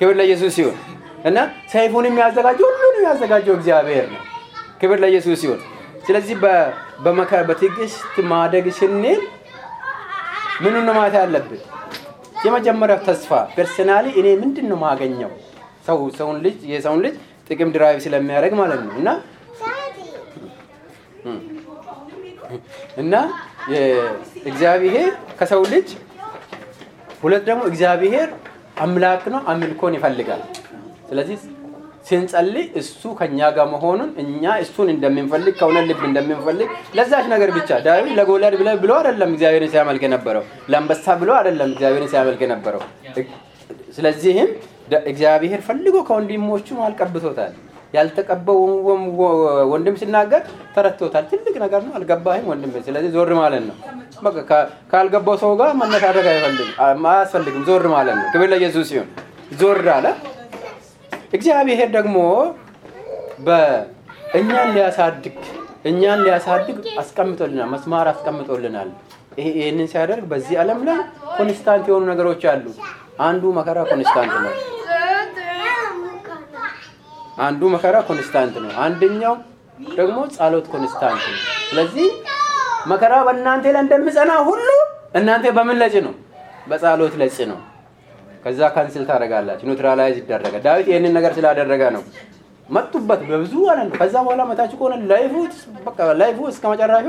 ክብር ለኢየሱስ ሲሆን እና ሰይፉን የሚያዘጋጀው ሁሉን የሚያዘጋጀው እግዚአብሔር ነው። ክብር ለኢየሱስ ሲሆን ስለዚህ በመከራ በትዕግስት ማደግ ስንል ምኑን ነው ማለት ያለብን? የመጀመሪያው ተስፋ personally እኔ ምንድን ነው ማገኘው ሰው ሰውን ልጅ የሰውን ልጅ ጥቅም drive ስለሚያደርግ ማለት ነው እና እና እግዚአብሔር ከሰው ልጅ ሁለት ደግሞ እግዚአብሔር አምላክ ነው፣ አምልኮን ይፈልጋል። ስለዚህ ስንጸልይ እሱ ከኛ ጋር መሆኑን እኛ እሱን እንደምንፈልግ ከሆነ ልብ እንደምንፈልግ ለዛች ነገር ብቻ ዳዊት ለጎልያድ ብሎ አይደለም እግዚአብሔርን ሲያመልክ የነበረው፣ ለአንበሳ ብሎ አይደለም እግዚአብሔርን ሲያመልክ የነበረው። ስለዚህም እግዚአብሔር ፈልጎ ከወንድሞቹ አልቀብቶታል። ያልተቀባው ወንድም ሲናገር ተረድቶታል። ትልቅ ነገር ነው። አልገባህም ወንድም፣ ስለዚህ ዞር ማለት ነው። ካልገባው ሰው ጋር መነታረክ አያስፈልግም። ዞር ማለት ነው። ክብር ለኢየሱስ ሲሆን ዞር አለ። እግዚአብሔር ደግሞ በእኛን ሊያሳድግ እኛን ሊያሳድግ አስቀምጦልናል፣ መስማር አስቀምጦልናል። ይህንን ሲያደርግ በዚህ ዓለም ላይ constant የሆኑ ነገሮች አሉ። አንዱ መከራ constant ነው። አንዱ መከራ constant ነው። አንደኛው ደግሞ ጸሎት constant ነው። ስለዚህ መከራ በእናንተ ላይ እንደሚጸና ሁሉ እናንተ በምን ለጭ ነው? በጸሎት ለጭ ነው። ከዛ cancel ታደርጋላችሁ፣ neutralize ይደረጋል። ዳዊት ይህንን ነገር ስላደረገ ነው መጡበት በብዙ አለ። ከዛ በኋላ መታችሁ ከሆነ life ኡ በቃ life ኡ እስከ መጨረሻ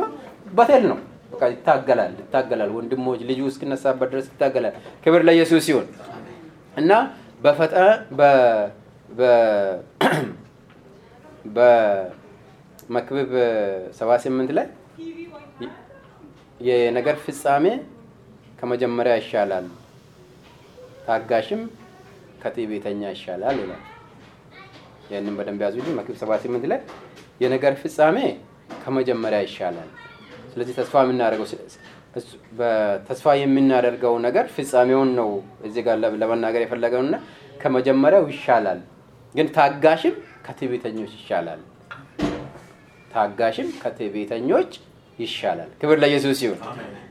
battle ነው። በቃ ይታገላል ይታገላል። ወንድሞች ልጁ እስኪነሳበት ድረስ ይታገላል። ክብር ለኢየሱስ ሲሆን እና በፈጠ በመክብብ 78 ላይ የነገር ፍጻሜ ከመጀመሪያ ይሻላል፣ ታጋሽም ከትዕቢተኛ ይሻላል ይላል። ያንን በደንብ ያዙልኝ። መክብብ 78 ላይ የነገር ፍጻሜ ከመጀመሪያ ይሻላል። ስለዚህ ተስፋ የምናደርገው ተስፋ የምናደርገው ነገር ፍጻሜውን ነው እዚህ ጋር ለመናገር የፈለገውና ከመጀመሪያው ይሻላል ግን ታጋሽም ከትዕቢተኞች ይሻላል። ታጋሽም ከትዕቢተኞች ይሻላል። ክብር ለኢየሱስ ይሁን።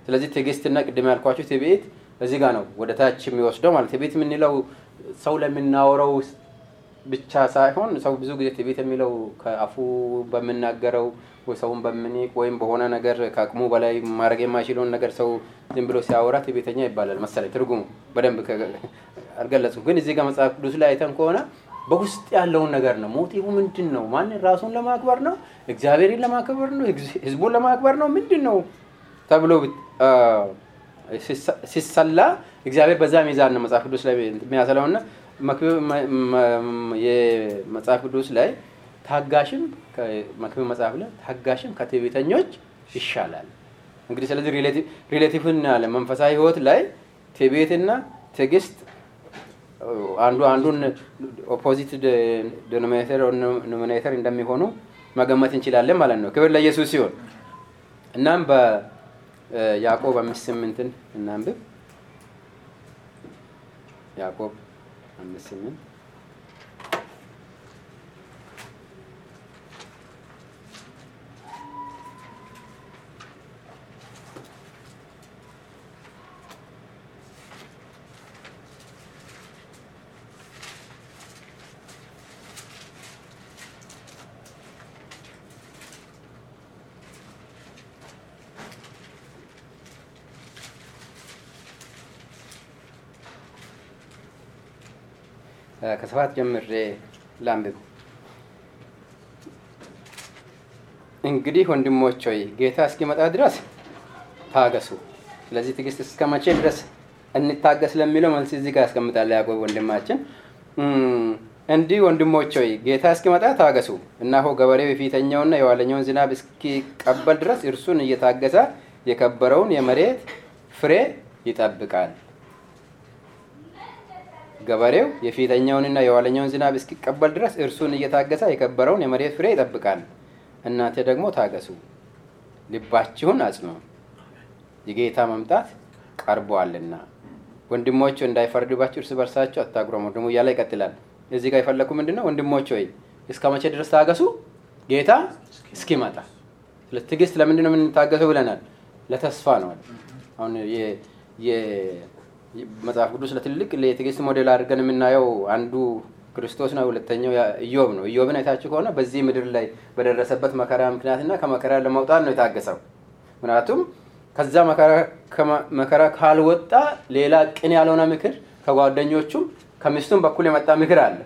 ስለዚህ ትዕግስትና ቅድም ያልኳቸው ትዕቢት እዚህ ጋር ነው ወደ ታች የሚወስደው ማለት ትዕቢት የምንለው ሰው ለምናወረው ብቻ ሳይሆን ሰው ብዙ ጊዜ ትዕቢት የሚለው ከአፉ በምናገረው ወይ ሰውን በምንቅ ወይም በሆነ ነገር ከአቅሙ በላይ ማድረግ የማይችለውን ነገር ሰው ዝም ብሎ ሲያወራ ትዕቢተኛ ይባላል መሰለኝ። ትርጉሙ በደንብ አልገለጹም። ግን እዚህ ጋር መጽሐፍ ቅዱስ ላይ አይተን ከሆነ በውስጥ ያለውን ነገር ነው። ሞቲቭ ምንድን ነው? ማንን ራሱን ለማክበር ነው? እግዚአብሔርን ለማክበር ነው? ህዝቡን ለማክበር ነው? ምንድን ነው ተብሎ ሲሰላ እግዚአብሔር በዛ ሚዛን ነው መጽሐፍ ቅዱስ ላይ የሚያሰለው እና የመጽሐፍ ቅዱስ ላይ ታጋሽም መክብብ መጽሐፍ ላይ ታጋሽም ከትዕቢተኞች ይሻላል። እንግዲህ ስለዚህ relative እናያለን። መንፈሳዊ ህይወት ላይ ትዕቢትና ትዕግስት አንዱ አንዱን opposite denominator እንደሚሆኑ መገመት እንችላለን ማለት ነው። ክብር ለኢየሱስ ሲሆን እናም በያዕቆብ አምስት ስምንትን እናንብብ። ያዕቆብ አምስት ስምንት ከሰባት ጀምሬ ላንብብ። እንግዲህ ወንድሞች ሆይ ጌታ እስኪመጣ ድረስ ታገሱ። ስለዚህ ትዕግስት እስከ መቼ ድረስ እንታገስ ለሚለው መልስ እዚህ ጋር ያስቀምጣል ያዕቆብ ወንድማችን። እንዲህ ወንድሞች ሆይ ጌታ እስኪመጣ ታገሱ። እነሆ ገበሬው የፊተኛውና የኋለኛውን ዝናብ እስኪቀበል ድረስ እርሱን እየታገሰ የከበረውን የመሬት ፍሬ ይጠብቃል። ገበሬው የፊተኛውንና የኋለኛውን ዝናብ እስኪቀበል ድረስ እርሱን እየታገሰ የከበረውን የመሬት ፍሬ ይጠብቃል። እናንተ ደግሞ ታገሱ፣ ልባችሁን አጽኑ፣ የጌታ መምጣት ቀርቧልና። ወንድሞች እንዳይፈርድባችሁ እርስ በርሳችሁ አታጉረመርሙ እያለ ይቀጥላል። እዚህ ጋር የፈለኩ ምንድን ነው? ወንድሞች ሆይ እስከ መቼ ድረስ ታገሱ? ጌታ እስኪመጣ። ስለ ትዕግስት ለምንድን ነው የምንታገሰው ብለናል? ለተስፋ ነው። አሁን መጽሐፍ ቅዱስ ለትልቅ የትዕግስት ሞዴል አድርገን የምናየው አንዱ ክርስቶስ ነው። ሁለተኛው ኢዮብ ነው። ኢዮብን አይታችሁ ከሆነ በዚህ ምድር ላይ በደረሰበት መከራ ምክንያትና ከመከራ ለመውጣት ነው የታገሰው። ምክንያቱም ከዛ መከራ ካልወጣ ሌላ ቅን ያልሆነ ምክር ከጓደኞቹም ከሚስቱም በኩል የመጣ ምክር አለ።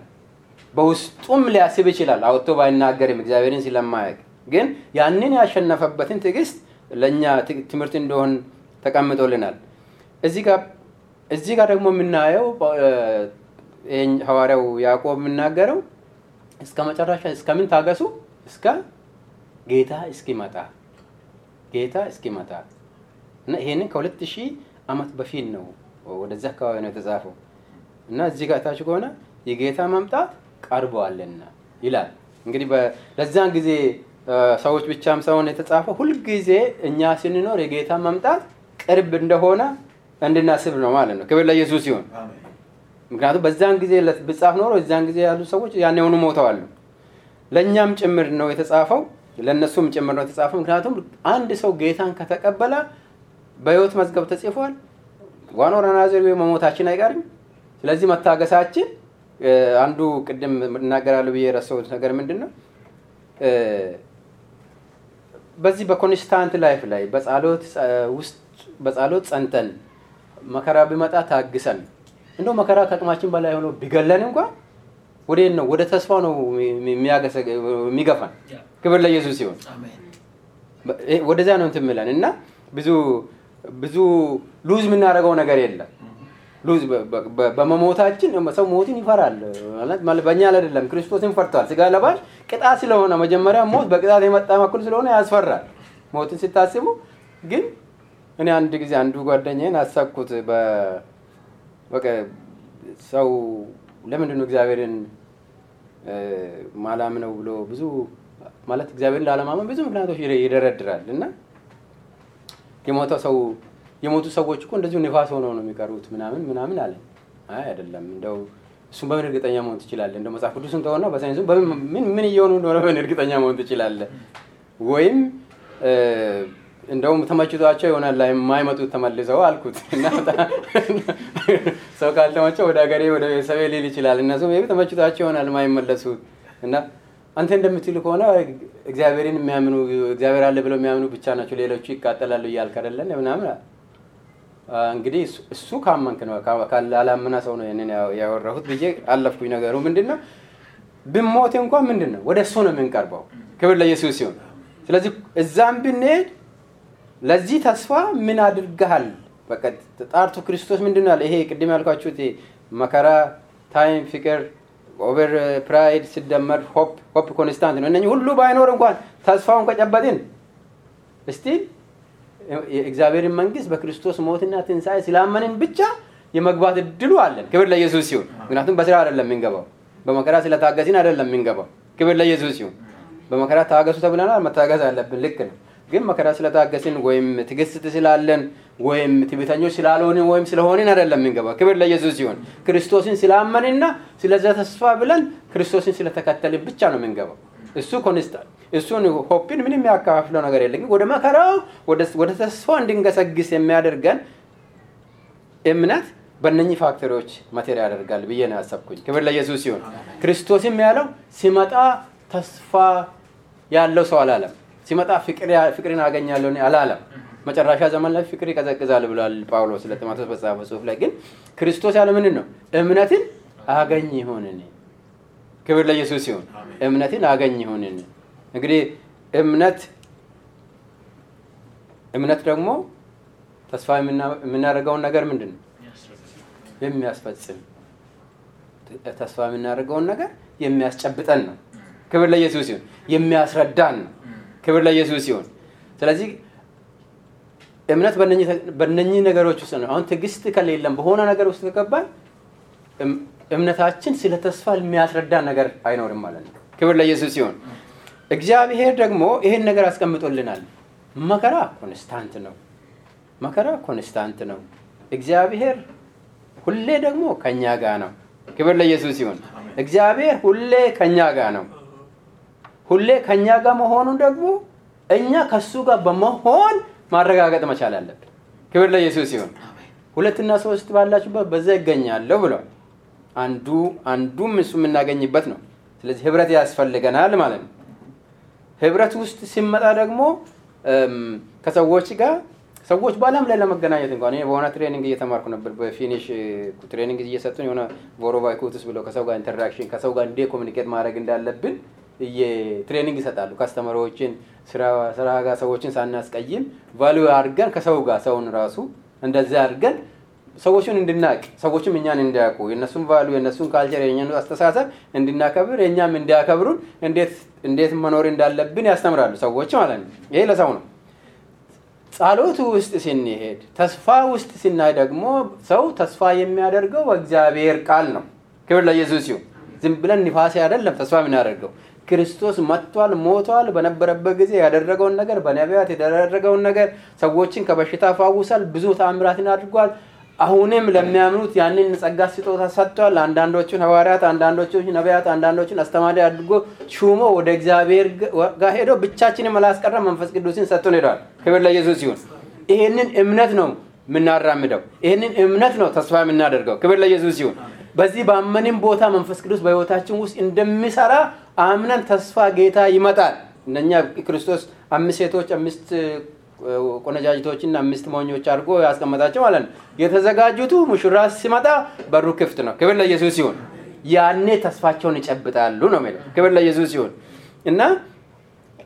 በውስጡም ሊያስብ ይችላል፣ አውጥቶ ባይናገርም እግዚአብሔርን ስለማያውቅ። ግን ያንን ያሸነፈበትን ትዕግስት ለእኛ ትምህርት እንደሆን ተቀምጦልናል። እዚህ ጋር እዚህ ጋር ደግሞ የምናየው ሐዋርያው ያዕቆብ የምናገረው እስከ መጨረሻ እስከምን ታገሱ? እስከ ጌታ እስኪመጣ ጌታ እስኪመጣ እና ይሄንን ከሁለት ሺህ ዓመት በፊት ነው ወደዚህ አካባቢ ነው የተጻፈው እና እዚህ ጋር ታች ከሆነ የጌታ መምጣት ቀርበዋልና ይላል። እንግዲህ ለዛን ጊዜ ሰዎች ብቻም ሳይሆን የተጻፈው ሁልጊዜ እኛ ስንኖር የጌታ መምጣት ቅርብ እንደሆነ እንድናስብ ነው ማለት ነው። ክብር ለኢየሱስ ሲሆን ምክንያቱም በዛን ጊዜ ብጻፍ ኖሮ እዛን ጊዜ ያሉ ሰዎች ያን የሆኑ ሞተዋል። ለእኛም ጭምር ነው የተጻፈው፣ ለእነሱም ጭምር ነው የተጻፈው። ምክንያቱም አንድ ሰው ጌታን ከተቀበለ በሕይወት መዝገብ ተጽፏል። one or another መሞታችን አይቀርም። ስለዚህ መታገሳችን አንዱ ቅድም እናገራለሁ ብዬ የረሳሁት ነገር ምንድን ነው? በዚህ በ constant life ላይ በጸሎት ውስጥ በጸሎት ጸንተን መከራ ቢመጣ ታግሰን እንደው መከራ ከአቅማችን በላይ ሆኖ ቢገለን እንኳን ወዴት ነው? ወደ ተስፋ ነው የሚገፋን። ክብር ለኢየሱስ ሲሆን ወደዚያ ነው እንትን እና ብዙ ብዙ ሉዝ የምናደርገው ነገር የለም። ሉዝ በመሞታችን ሰው ሞትን ይፈራል ማለት በእኛ አይደለም፣ ክርስቶስን ፈርቷል። ስጋ ለባሽ ቅጣት ስለሆነ መጀመሪያ ሞት በቅጣት የመጣ በኩል ስለሆነ ያስፈራል። ሞትን ስታስቡ ግን እኔ አንድ ጊዜ አንዱ ጓደኛዬን አሳኩት። በቃ ሰው ለምንድን ነው እግዚአብሔርን ማላምነው ብሎ ብዙ ማለት እግዚአብሔርን ላለማመን ብዙ ምክንያቶች ይደረድራል እና የሞተው ሰው የሞቱ ሰዎች እኮ እንደዚሁ ንፋስ ሆነው ነው የሚቀሩት ምናምን ምናምን አለ። አይ አይደለም፣ እንደው እሱም በምን እርግጠኛ መሆን ትችላለህ? እንደው መጽሐፍ ቅዱስን ተሆና በሳይንሱ ምን ምን እየሆኑ እንደሆነ በምን እርግጠኛ መሆን ትችላለህ? ወይም እንደውም ተመችቷቸው ይሆናል ላይ የማይመጡት ተመልሰው አልኩት ሰው ካልተመቸው ወደ ሀገሬ ወደ ቤተሰቤ ሊል ይችላል። እነሱ ተመችቷቸው ይሆናል የማይመለሱት እና አንተ እንደምትል ከሆነ እግዚአብሔርን የሚያምኑ እግዚአብሔር አለ ብለው የሚያምኑ ብቻ ናቸው፣ ሌሎቹ ይቃጠላሉ እያልክ አይደለን ምናምን እንግዲህ እሱ ካመንክ ነው። ካላመነ ሰው ነው ይህንን ያወራሁት ብዬ አለፍኩኝ። ነገሩ ምንድን ነው? ብሞት እንኳን ምንድን ነው ወደ እሱ ነው የምንቀርበው። ክብር ለኢየሱስ ሲሆን፣ ስለዚህ እዛም ብንሄድ ለዚህ ተስፋ ምን አድርገሃል? በቃ ጣርቱ ክርስቶስ ምንድን ነው ያለ? ይሄ ቅድም ያልኳችሁት መከራ፣ time፣ ፍቅር over pride ሲደመር hope hope constant ነው። እነኚህ ሁሉ ባይኖር እንኳን ተስፋውን ከጨበጥን still የእግዚአብሔርን መንግስት በክርስቶስ ሞትና ትንሣኤ ስላመንን ብቻ የመግባት እድሉ አለን። ክብር ለኢየሱስ ሲሆን፣ ምክንያቱም በስራ አይደለም የምንገባው፣ በመከራ ስለታገስን አይደለም የምንገባው። ክብር ለኢየሱስ ሲሆን፣ በመከራ ታገሱ ተብለናል፣ መታገስ አለብን። ልክ ነው። ግን መከራ ስለታገስን ወይም ትዕግስት ስላለን ወይም ትዕቢተኞች ስላልሆንን ወይም ስለሆንን አይደለም የምንገባው። ክብር ለኢየሱስ ሲሆን፣ ክርስቶስን ስላመንና ስለዛ ተስፋ ብለን ክርስቶስን ስለተከተልን ብቻ ነው የምንገባው። እሱ constant እሱን hope ን ምንም ያከፋፍለው ነገር ግን ወደ መከራው ወደ ተስፋ እንድንገሰግስ የሚያደርገን እምነት በእነኚህ factor ኦች matter ያደርጋል ብዬ ነው ያሰብኩኝ። ክብር ለኢየሱስ ሲሆን ክርስቶስም ያለው ሲመጣ ተስፋ ያለው ሰው አላለም። ሲመጣ ፍቅርን አገኛለሁ አላለም። መጨረሻ ዘመን ላይ ፍቅር ይቀዘቅዛል ብሏል ጳውሎስ ለጢሞቴዎስ በጻፈው ጽሑፍ ላይ። ግን ክርስቶስ ያለ ምንድን ነው? እምነትን አገኝ ይሆንን። ክብር ለኢየሱስ ሲሆን እምነትን አገኝ ይሆንን። እንግዲህ እምነት እምነት ደግሞ ተስፋ የምናደርገውን ነገር ምንድን ነው የሚያስፈጽም ተስፋ የምናደርገውን ነገር የሚያስጨብጠን ነው። ክብር ለኢየሱስ ሲሆን የሚያስረዳን ነው። ክብር ለኢየሱስ ሲሆን ስለዚህ እምነት በእነኚህ ነገሮች ውስጥ ነው። አሁን ትዕግስት ከሌለም በሆነ ነገር ውስጥ ከገባን እምነታችን ስለ ተስፋ የሚያስረዳን ነገር አይኖርም ማለት ነው። ክብር ለኢየሱስ ሲሆን እግዚአብሔር ደግሞ ይሄን ነገር አስቀምጦልናል። መከራ constant ነው። መከራ constant ነው። እግዚአብሔር ሁሌ ደግሞ ከኛ ጋር ነው። ክብር ለኢየሱስ ሲሆን እግዚአብሔር ሁሌ ከኛ ጋር ነው። ሁሌ ከኛ ጋር መሆኑን ደግሞ እኛ ከሱ ጋር በመሆን ማረጋገጥ መቻል አለብን። ክብር ለኢየሱስ ሲሆን ሁለትና ሶስት ባላችሁበት በዛ ይገኛለሁ ብሏል። አንዱ አንዱም እሱ የምናገኝበት ነው። ስለዚህ ህብረት ያስፈልገናል ማለት ነው። ህብረት ውስጥ ሲመጣ ደግሞ ከሰዎች ጋር ሰዎች በአለም ላይ ለመገናኘት እንኳን እኔ በሆነ ትሬኒንግ እየተማርኩ ነበር። በፊኒሽ ትሬኒንግ እየሰጡን የሆነ ቮሮቫይኮትስ ብለው ከሰው ጋር ኢንተራክሽን ከሰው ጋር እንዴ ኮሚኒኬት ማድረግ እንዳለብን ትሬኒንግ ይሰጣሉ። ካስተመሮችን ስራ ጋር ሰዎችን ሳናስቀይም ቫሊዩ አድርገን ከሰው ጋር ሰውን ራሱ እንደዚያ አድርገን ሰዎችን እንድናቅ ሰዎችም እኛን እንዲያውቁ የእነሱን ቫሊዩ የእነሱን ካልቸር የእኛን አስተሳሰብ እንድናከብር የእኛም እንዲያከብሩን እንዴት እንዴት መኖር እንዳለብን ያስተምራሉ ሰዎች ማለት ነው። ይሄ ለሰው ነው። ጸሎቱ ውስጥ ስንሄድ ተስፋ ውስጥ ስናይ ደግሞ ሰው ተስፋ የሚያደርገው በእግዚአብሔር ቃል ነው። ክብር ለኢየሱስ ይሁን። ዝም ብለን ንፋሴ አይደለም ተስፋ የምናደርገው ክርስቶስ መጥቷል፣ ሞቷል። በነበረበት ጊዜ ያደረገውን ነገር በነቢያት ያደረገውን ነገር ሰዎችን ከበሽታ ፋውሳል፣ ብዙ ተአምራትን አድርጓል። አሁንም ለሚያምኑት ያንን ጸጋ ስጦታ ሰጥቷል። አንዳንዶቹን ሐዋርያት፣ አንዳንዶቹን ነቢያት፣ አንዳንዶቹን አስተማሪ አድርጎ ሹሞ ወደ እግዚአብሔር ጋር ሄዶ ብቻችንም አላስቀረም፣ መንፈስ ቅዱስን ሰጥቶን ሄደዋል። ክብር ለኢየሱስ ይሁን። ይህንን እምነት ነው የምናራምደው። ይህንን እምነት ነው ተስፋ የምናደርገው። ክብር ለኢየሱስ ይሁን። በዚህ ባመንም ቦታ መንፈስ ቅዱስ በህይወታችን ውስጥ እንደሚሰራ አምነን ተስፋ ጌታ ይመጣል። እነኛ ክርስቶስ አምስት ሴቶች አምስት ቆነጃጅቶችና አምስት ሞኞች አድርጎ ያስቀመጣቸው ማለት ነው። የተዘጋጁቱ ሙሽራ ሲመጣ በሩ ክፍት ነው። ክብር ለኢየሱስ ሲሆን ያኔ ተስፋቸውን ይጨብጣሉ ነው የሚለው። ክብር ለኢየሱስ ሲሆን እና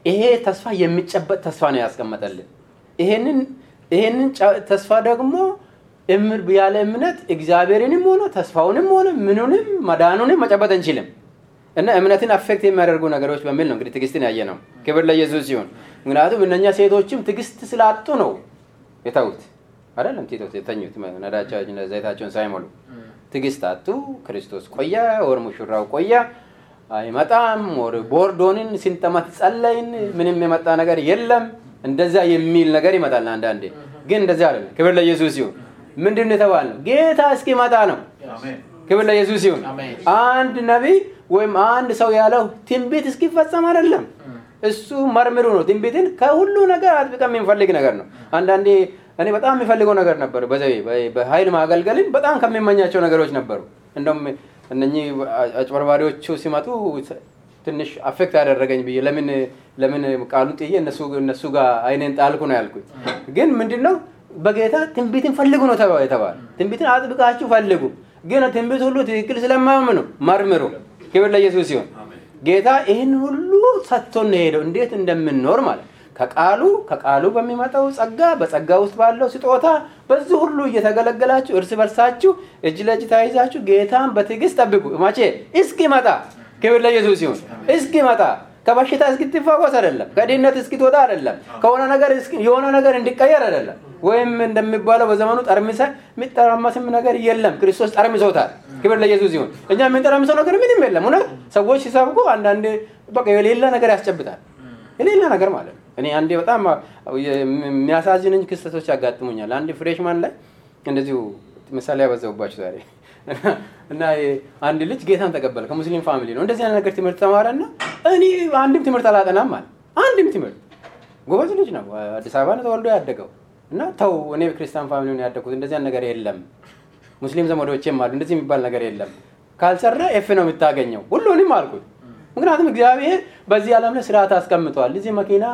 ይሄ ተስፋ የሚጨበጥ ተስፋ ነው ያስቀመጠልን። ይሄንን ተስፋ ደግሞ ያለ እምነት እግዚአብሔርንም ሆነ ተስፋውንም ሆነ ምኑንም መዳኑንም መጨበጥ አንችልም። እና እምነትን አፌክት የሚያደርጉ ነገሮች በሚል ነው እንግዲህ ትዕግስትን ያየ ነው። ክብር ለኢየሱስ ሲሆን ምክንያቱም እነኛ ሴቶችም ትዕግስት ስላጡ ነው የተዉት አይደለም ቲቶስ የተኙት ዘይታቸውን ሳይሞሉ ትዕግስት አጡ። ክርስቶስ ቆየ፣ ወር ሙሽራው ቆየ፣ አይመጣም። ወር ቦርዶንን ስንጠማት ጸለይን፣ ምንም የመጣ ነገር የለም። እንደዛ የሚል ነገር ይመጣል አንዳንዴ። ግን እንደዚያ አይደለም። ክብር ለኢየሱስ ሲሆን ምንድን ነው የተባልነው? ጌታ እስኪመጣ ነው። ክብር ለኢየሱስ ሲሆን አንድ ነቢይ ወይም አንድ ሰው ያለው ትንቢት እስኪፈጸም አይደለም። እሱ መርምሩ ነው። ትንቢትን ከሁሉ ነገር አጥብቀ የሚፈልግ ነገር ነው። አንዳንዴ እኔ በጣም የሚፈልገው ነገር ነበሩ። በዘቤ በኃይል ማገልገልን በጣም ከሚመኛቸው ነገሮች ነበሩ። እንደውም እነኚህ አጭበርባሪዎቹ ሲመጡ ትንሽ አፌክት ያደረገኝ ብዬ ለምን ለምን ቃሉን ጥዬ እነሱ ጋር አይኔን ጣልኩ ነው ያልኩኝ። ግን ምንድን ነው በጌታ ትንቢትን ፈልጉ ነው የተባለ። ትንቢትን አጥብቃችሁ ፈልጉ። ግን ትንቢት ሁሉ ትክክል ስለማያምኑ መርምሩ። ክብር ለኢየሱስ ሲሆን ጌታ ይህን ሁሉ ሰጥቶን ሄደው እንዴት እንደምንኖር ማለት ከቃሉ ከቃሉ በሚመጣው ጸጋ በጸጋ ውስጥ ባለው ስጦታ በዚህ ሁሉ እየተገለገላችሁ እርስ በርሳችሁ እጅ ለእጅ ተያይዛችሁ ጌታን በትዕግስት ጠብቁ። መቼ እስኪመጣ። ክብር ለኢየሱስ ይሁን። እስኪመጣ ከበሽታ እስክትፈወስ አይደለም፣ ከድህነት እስክትወጣ አይደለም፣ ከሆነ ነገር የሆነ ነገር እንዲቀየር አይደለም። ወይም እንደሚባለው በዘመኑ ጠርምሰ የሚጠራመስም ነገር የለም። ክርስቶስ ጠርምሶታል። ክብር ለኢየሱስ ይሁን። እኛ የምንጠራምሰው ነገር ምንም የለም። እውነት ሰዎች ሲሰብኩ አንዳንዴ በቃ የሌለ ነገር ያስጨብጣል። የሌለ ነገር ማለት ነው። እኔ አንዴ በጣም የሚያሳዝንኝ ክስተቶች ያጋጥሙኛል። አንድ freshman ላይ እንደዚሁ ምሳሌ ያበዛሁባችሁ ዛሬ እና አንድ ልጅ ጌታን ተቀበለ ከሙስሊም family ነው። እንደዚህ አይነት ነገር ትምህርት ተማረና እኔ አንድም ትምህርት አላጠናም አለ። አንድም ትምህርት ጎበዝ ልጅ ነው። አዲስ አበባ ነው ተወልዶ ያደገው እና ተው እኔ ክርስቲያን family ነው ያደግኩት። እንደዚህ አይነት ነገር የለም። ሙስሊም ዘመዶቼም አሉ። እንደዚህ የሚባል ነገር የለም። ካልሰራ F ነው የምታገኘው። ሁሉንም አልኩት። ምክንያቱም እግዚአብሔር በዚህ ዓለም ላይ ስርዓት አስቀምጠዋል። እዚህ መኪና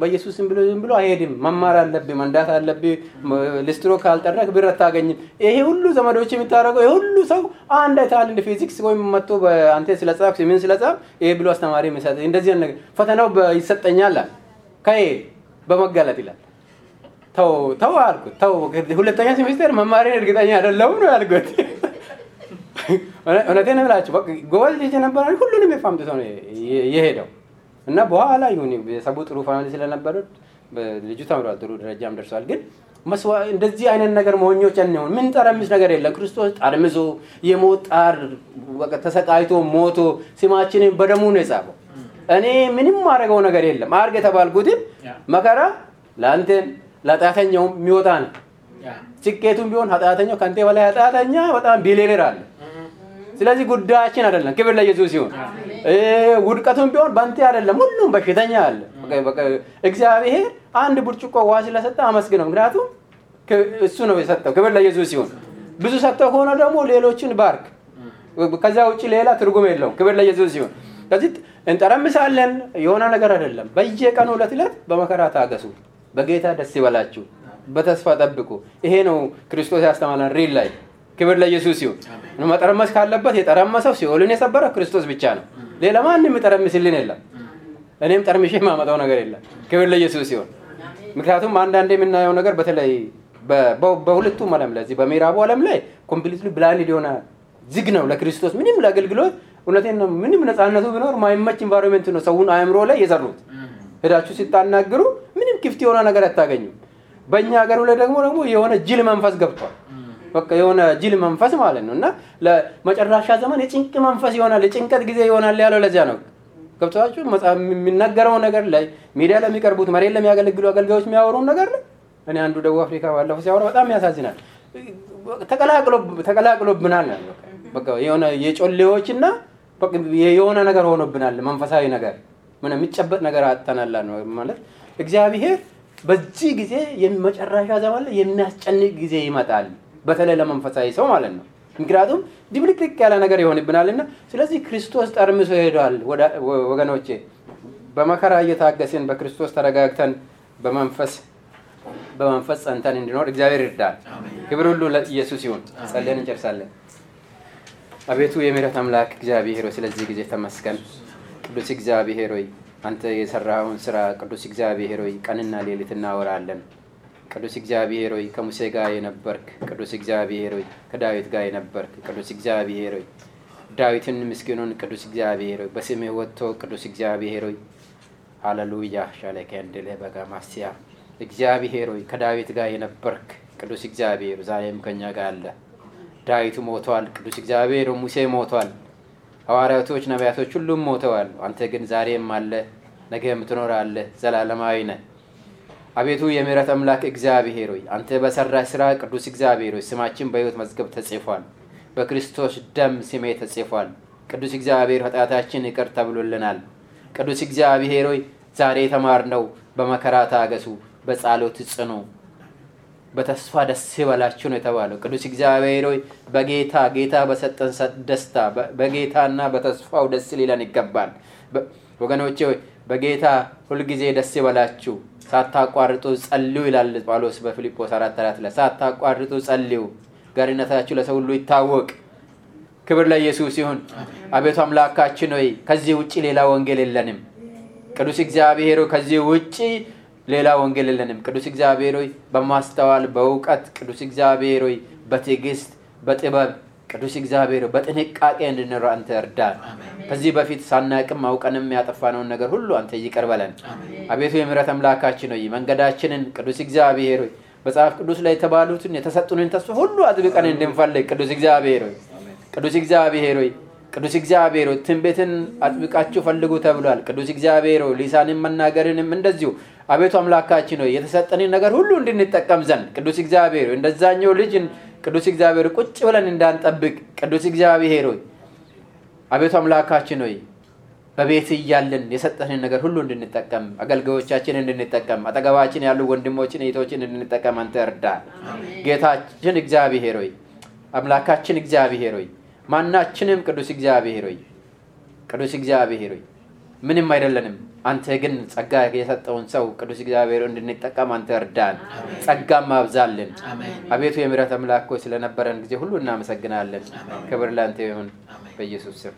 በኢየሱስ ብሎ ዝም ብሎ አይሄድም። መማር አለብህ፣ መንዳት አለብህ። ሊስትሮ ካልጠረክ ብር አታገኝም። ይሄ ሁሉ ዘመዶች የሚታረገው ይሄ ሁሉ ሰው አንድ አይተሃል እንደ ፊዚክስ ወይም መጥቶ በአንተ ስለጻፍ ምን ስለጻፍ ይሄ ብሎ አስተማሪ የሚሰጥ እንደዚህ ነገር ፈተናው ይሰጠኛል አለ okay በመጋለጥ ይላል። ተው ተው አልኩት። ተው ሁለተኛ ሴሚስተር መማሪን እርግጠኛ አይደለሁም ነው ያልኩት። እውነቴን እምላችሁ ጎበዝ ልጅ የነበረ ሁሉንም F አምጥቶ ነው የሄደው እና በኋላ ይሁን ቤተሰቡ ጥሩ family ስለነበሩት ልጁ ተምሯል፣ ጥሩ ደረጃም ደርሷል። ግን እንደዚህ አይነት ነገር መሆኞች እንሆን ምን ጠረምስ ነገር የለም። ክርስቶስ ጠርምሶ የሞት ጣር ተሰቃይቶ ሞቶ ስማችንን በደሙ ነው የጻፈው። እኔ ምንም ማድረገው ነገር የለም። አርግ የተባልኩትን መከራ ለአንተን ለኃጢአተኛውም የሚወጣ ነው። ስኬቱም ቢሆን ኃጢአተኛው ከአንተ በላይ ኃጢአተኛ በጣም ቢሊየነር አለ። ስለዚህ ጉዳያችን አይደለም። ክብር ለኢየሱስ ይሁን። ውድቀቱም ቢሆን በአንተ አይደለም። ሁሉም በሽተኛ አለ። እግዚአብሔር አንድ ብርጭቆ ውሃ ስለሰጠ አመስግነው። ምክንያቱም እሱ ነው የሰጠው። ክብር ለኢየሱስ ይሁን። ብዙ ሰጠው ከሆነ ደግሞ ሌሎችን ባርክ። ከዛ ውጭ ሌላ ትርጉም የለውም። ክብር ለኢየሱስ ይሁን። ከዚህ እንጠረምሳለን የሆነ ነገር አይደለም። በየቀኑ ዕለት ዕለት በመከራ ታገሱ፣ በጌታ ደስ ይበላችሁ፣ በተስፋ ጠብቁ። ይሄ ነው ክርስቶስ ያስተማረን ሪል ላይ ክብር ለኢየሱስ ይሁን። መጠረመስ ካለበት የጠረመሰው ሲኦልን የሰበረው ክርስቶስ ብቻ ነው። ሌላ ማንም የሚጠረምስልን የለም። እኔም ጠርምሼ የማመጣው ነገር የለም። ክብር ለኢየሱስ ይሁን። ምክንያቱም አንዳንዴ የምናየው ነገር በተለይ በሁለቱም ዓለም ላይ በምዕራቡ ዓለም ላይ completely blind የሆነ ዝግ ነው ለክርስቶስ ምንም ለአገልግሎት እውነቴን ነው። ምንም ነፃነቱ ቢኖር ማይመች environment ነው ሰውን አእምሮ ላይ የሰሩት። ሄዳችሁ ሲታናግሩ ምንም ክፍት የሆነ ነገር አታገኙም። በእኛ ሀገሩ ላይ ደግሞ ደግሞ የሆነ ጅል መንፈስ ገብቷል። በቃ የሆነ ጅል መንፈስ ማለት ነው እና ለመጨረሻ ዘመን የጭንቅ መንፈስ ይሆናል፣ የጭንቀት ጊዜ ይሆናል ያለው ለዚያ ነው። ገብቷችሁ የሚነገረው ነገር ላይ ሚዲያ ለሚቀርቡት መሬት ለሚያገለግሉ አገልጋዮች የሚያወሩን ነገር ላይ እኔ አንዱ ደቡብ አፍሪካ ባለፈው ሲያወራ በጣም ያሳዝናል። ተቀላቅሎብናል በቃ የሆነ የጮሌዎችና የሆነ ነገር ሆኖብናል። መንፈሳዊ ነገር ምን የሚጨበጥ ነገር አጥተናል ነው ማለት እግዚአብሔር በዚህ ጊዜ የመጨረሻ ዘመን ላይ የሚያስጨንቅ ጊዜ ይመጣል። በተለይ ለመንፈሳዊ ሰው ማለት ነው። ምክንያቱም ድብልቅልቅ ያለ ነገር ይሆንብናልና፣ ስለዚህ ክርስቶስ ጠርምሶ ሄዷል። ወገኖቼ በመከራ እየታገስን በክርስቶስ ተረጋግተን በመንፈስ በመንፈስ ጸንተን እንዲኖር እግዚአብሔር ይርዳል። ክብር ሁሉ ለኢየሱስ ይሁን። ጸልየን እንጨርሳለን። አቤቱ የምህረት አምላክ እግዚአብሔር ሆይ ስለዚህ ጊዜ ተመስገን። ቅዱስ እግዚአብሔር ሆይ አንተ የሰራኸውን ስራ ቅዱስ እግዚአብሔር ሆይ ቀንና ሌሊት እናወራለን። ቅዱስ እግዚአብሔር ሆይ ከሙሴ ጋር የነበርክ ቅዱስ እግዚአብሔር ሆይ ከዳዊት ጋር የነበርክ ቅዱስ እግዚአብሔር ሆይ ዳዊትን ምስኪኑን ቅዱስ እግዚአብሔር ሆይ በስምህ ወጥቶ ቅዱስ እግዚአብሔር ሆይ ሃሌሉያ ሻለከ እንድልህ በጋ ማስያ እግዚአብሔር ሆይ ከዳዊት ጋር የነበርክ ቅዱስ እግዚአብሔር ዛሬም ከኛ ጋር አለ። ዳዊቱ ሞተዋል። ቅዱስ እግዚአብሔር ሙሴ ሞቷል። ሐዋርያቶች፣ ነቢያቶች ሁሉም ሞተዋል። አንተ ግን ዛሬም አለ፣ ነገም ትኖራለህ፣ ዘላለማዊ ነህ። አቤቱ የምህረት አምላክ እግዚአብሔር ሆይ አንተ በሰራህ ስራ ቅዱስ እግዚአብሔር ሆይ ስማችን በሕይወት መዝገብ ተጽፏል። በክርስቶስ ደም ስሜ ተጽፏል። ቅዱስ እግዚአብሔር ኃጢአታችን ይቅር ተብሎልናል። ቅዱስ እግዚአብሔር ሆይ ዛሬ የተማርነው በመከራ ታገሱ፣ በጸሎት ጽኑ፣ በተስፋ ደስ ይበላችሁ ነው የተባለው። ቅዱስ እግዚአብሔር ሆይ በጌታ ጌታ በሰጠን ደስታ በጌታና በተስፋው ደስ ሊለን ይገባል። ወገኖቼ ሆይ በጌታ ሁልጊዜ ደስ ይበላችሁ፣ ሳታቋርጡ ጸልዩ ይላል ጳውሎስ በፊልጶስ አራት አራት ላይ ሳታቋርጡ ጸልዩ፣ ገርነታችሁ ለሰው ሁሉ ይታወቅ። ክብር ለኢየሱስ ይሁን። አቤቱ አምላካችን ሆይ ከዚህ ውጭ ሌላ ወንጌል የለንም። ቅዱስ እግዚአብሔር ከዚህ ውጪ ሌላ ወንጌል የለንም። ቅዱስ እግዚአብሔር ሆይ በማስተዋል በእውቀት ቅዱስ እግዚአብሔር ሆይ በትዕግስት በጥበብ ቅዱስ እግዚአብሔር በጥንቃቄ እንድንኖር አንተ እርዳን። ከዚህ በፊት ሳናቅም አውቀንም ያጠፋነውን ነገር ሁሉ አንተ ይቅር በለን። አቤቱ የምሕረት አምላካችን ሆይ መንገዳችንን ቅዱስ እግዚአብሔር ሆይ መጽሐፍ ቅዱስ ላይ የተባሉትን የተሰጡንን ተስፋ ሁሉ አጥብቀን እንድንፈልግ ቅዱስ እግዚአብሔር ሆይ ቅዱስ እግዚአብሔር ሆይ ቅዱስ እግዚአብሔር ሆይ ትንቢትን አጥብቃችሁ ፈልጉ ተብሏል። ቅዱስ እግዚአብሔር ሆይ ሊሳንን መናገርንም እንደዚሁ አቤቱ አምላካችን ሆይ የተሰጠንን ነገር ሁሉ እንድንጠቀም ዘንድ ቅዱስ እግዚአብሔር ሆይ እንደዛኛው ልጅ ቅዱስ እግዚአብሔር ቁጭ ብለን እንዳንጠብቅ ቅዱስ እግዚአብሔር ሆይ አቤቱ አምላካችን ሆይ በቤት እያለን የሰጠንን ነገር ሁሉ እንድንጠቀም አገልጋዮቻችን እንድንጠቀም አጠገባችን ያሉ ወንድሞችን እህቶችን እንድንጠቀም አንተ እርዳን። ጌታችን እግዚአብሔር ሆይ አምላካችን እግዚአብሔር ሆይ ማናችንም ቅዱስ እግዚአብሔር ሆይ ቅዱስ እግዚአብሔር ሆይ ምንም አይደለንም። አንተ ግን ጸጋ የሰጠውን ሰው ቅዱስ እግዚአብሔር እንድንጠቀም አንተ እርዳን፣ ጸጋም አብዛልን። አቤቱ የምሕረት አምላክ ሆይ ስለነበረን ጊዜ ሁሉ እናመሰግናለን። ክብር ለአንተ ይሁን። በኢየሱስ ስም።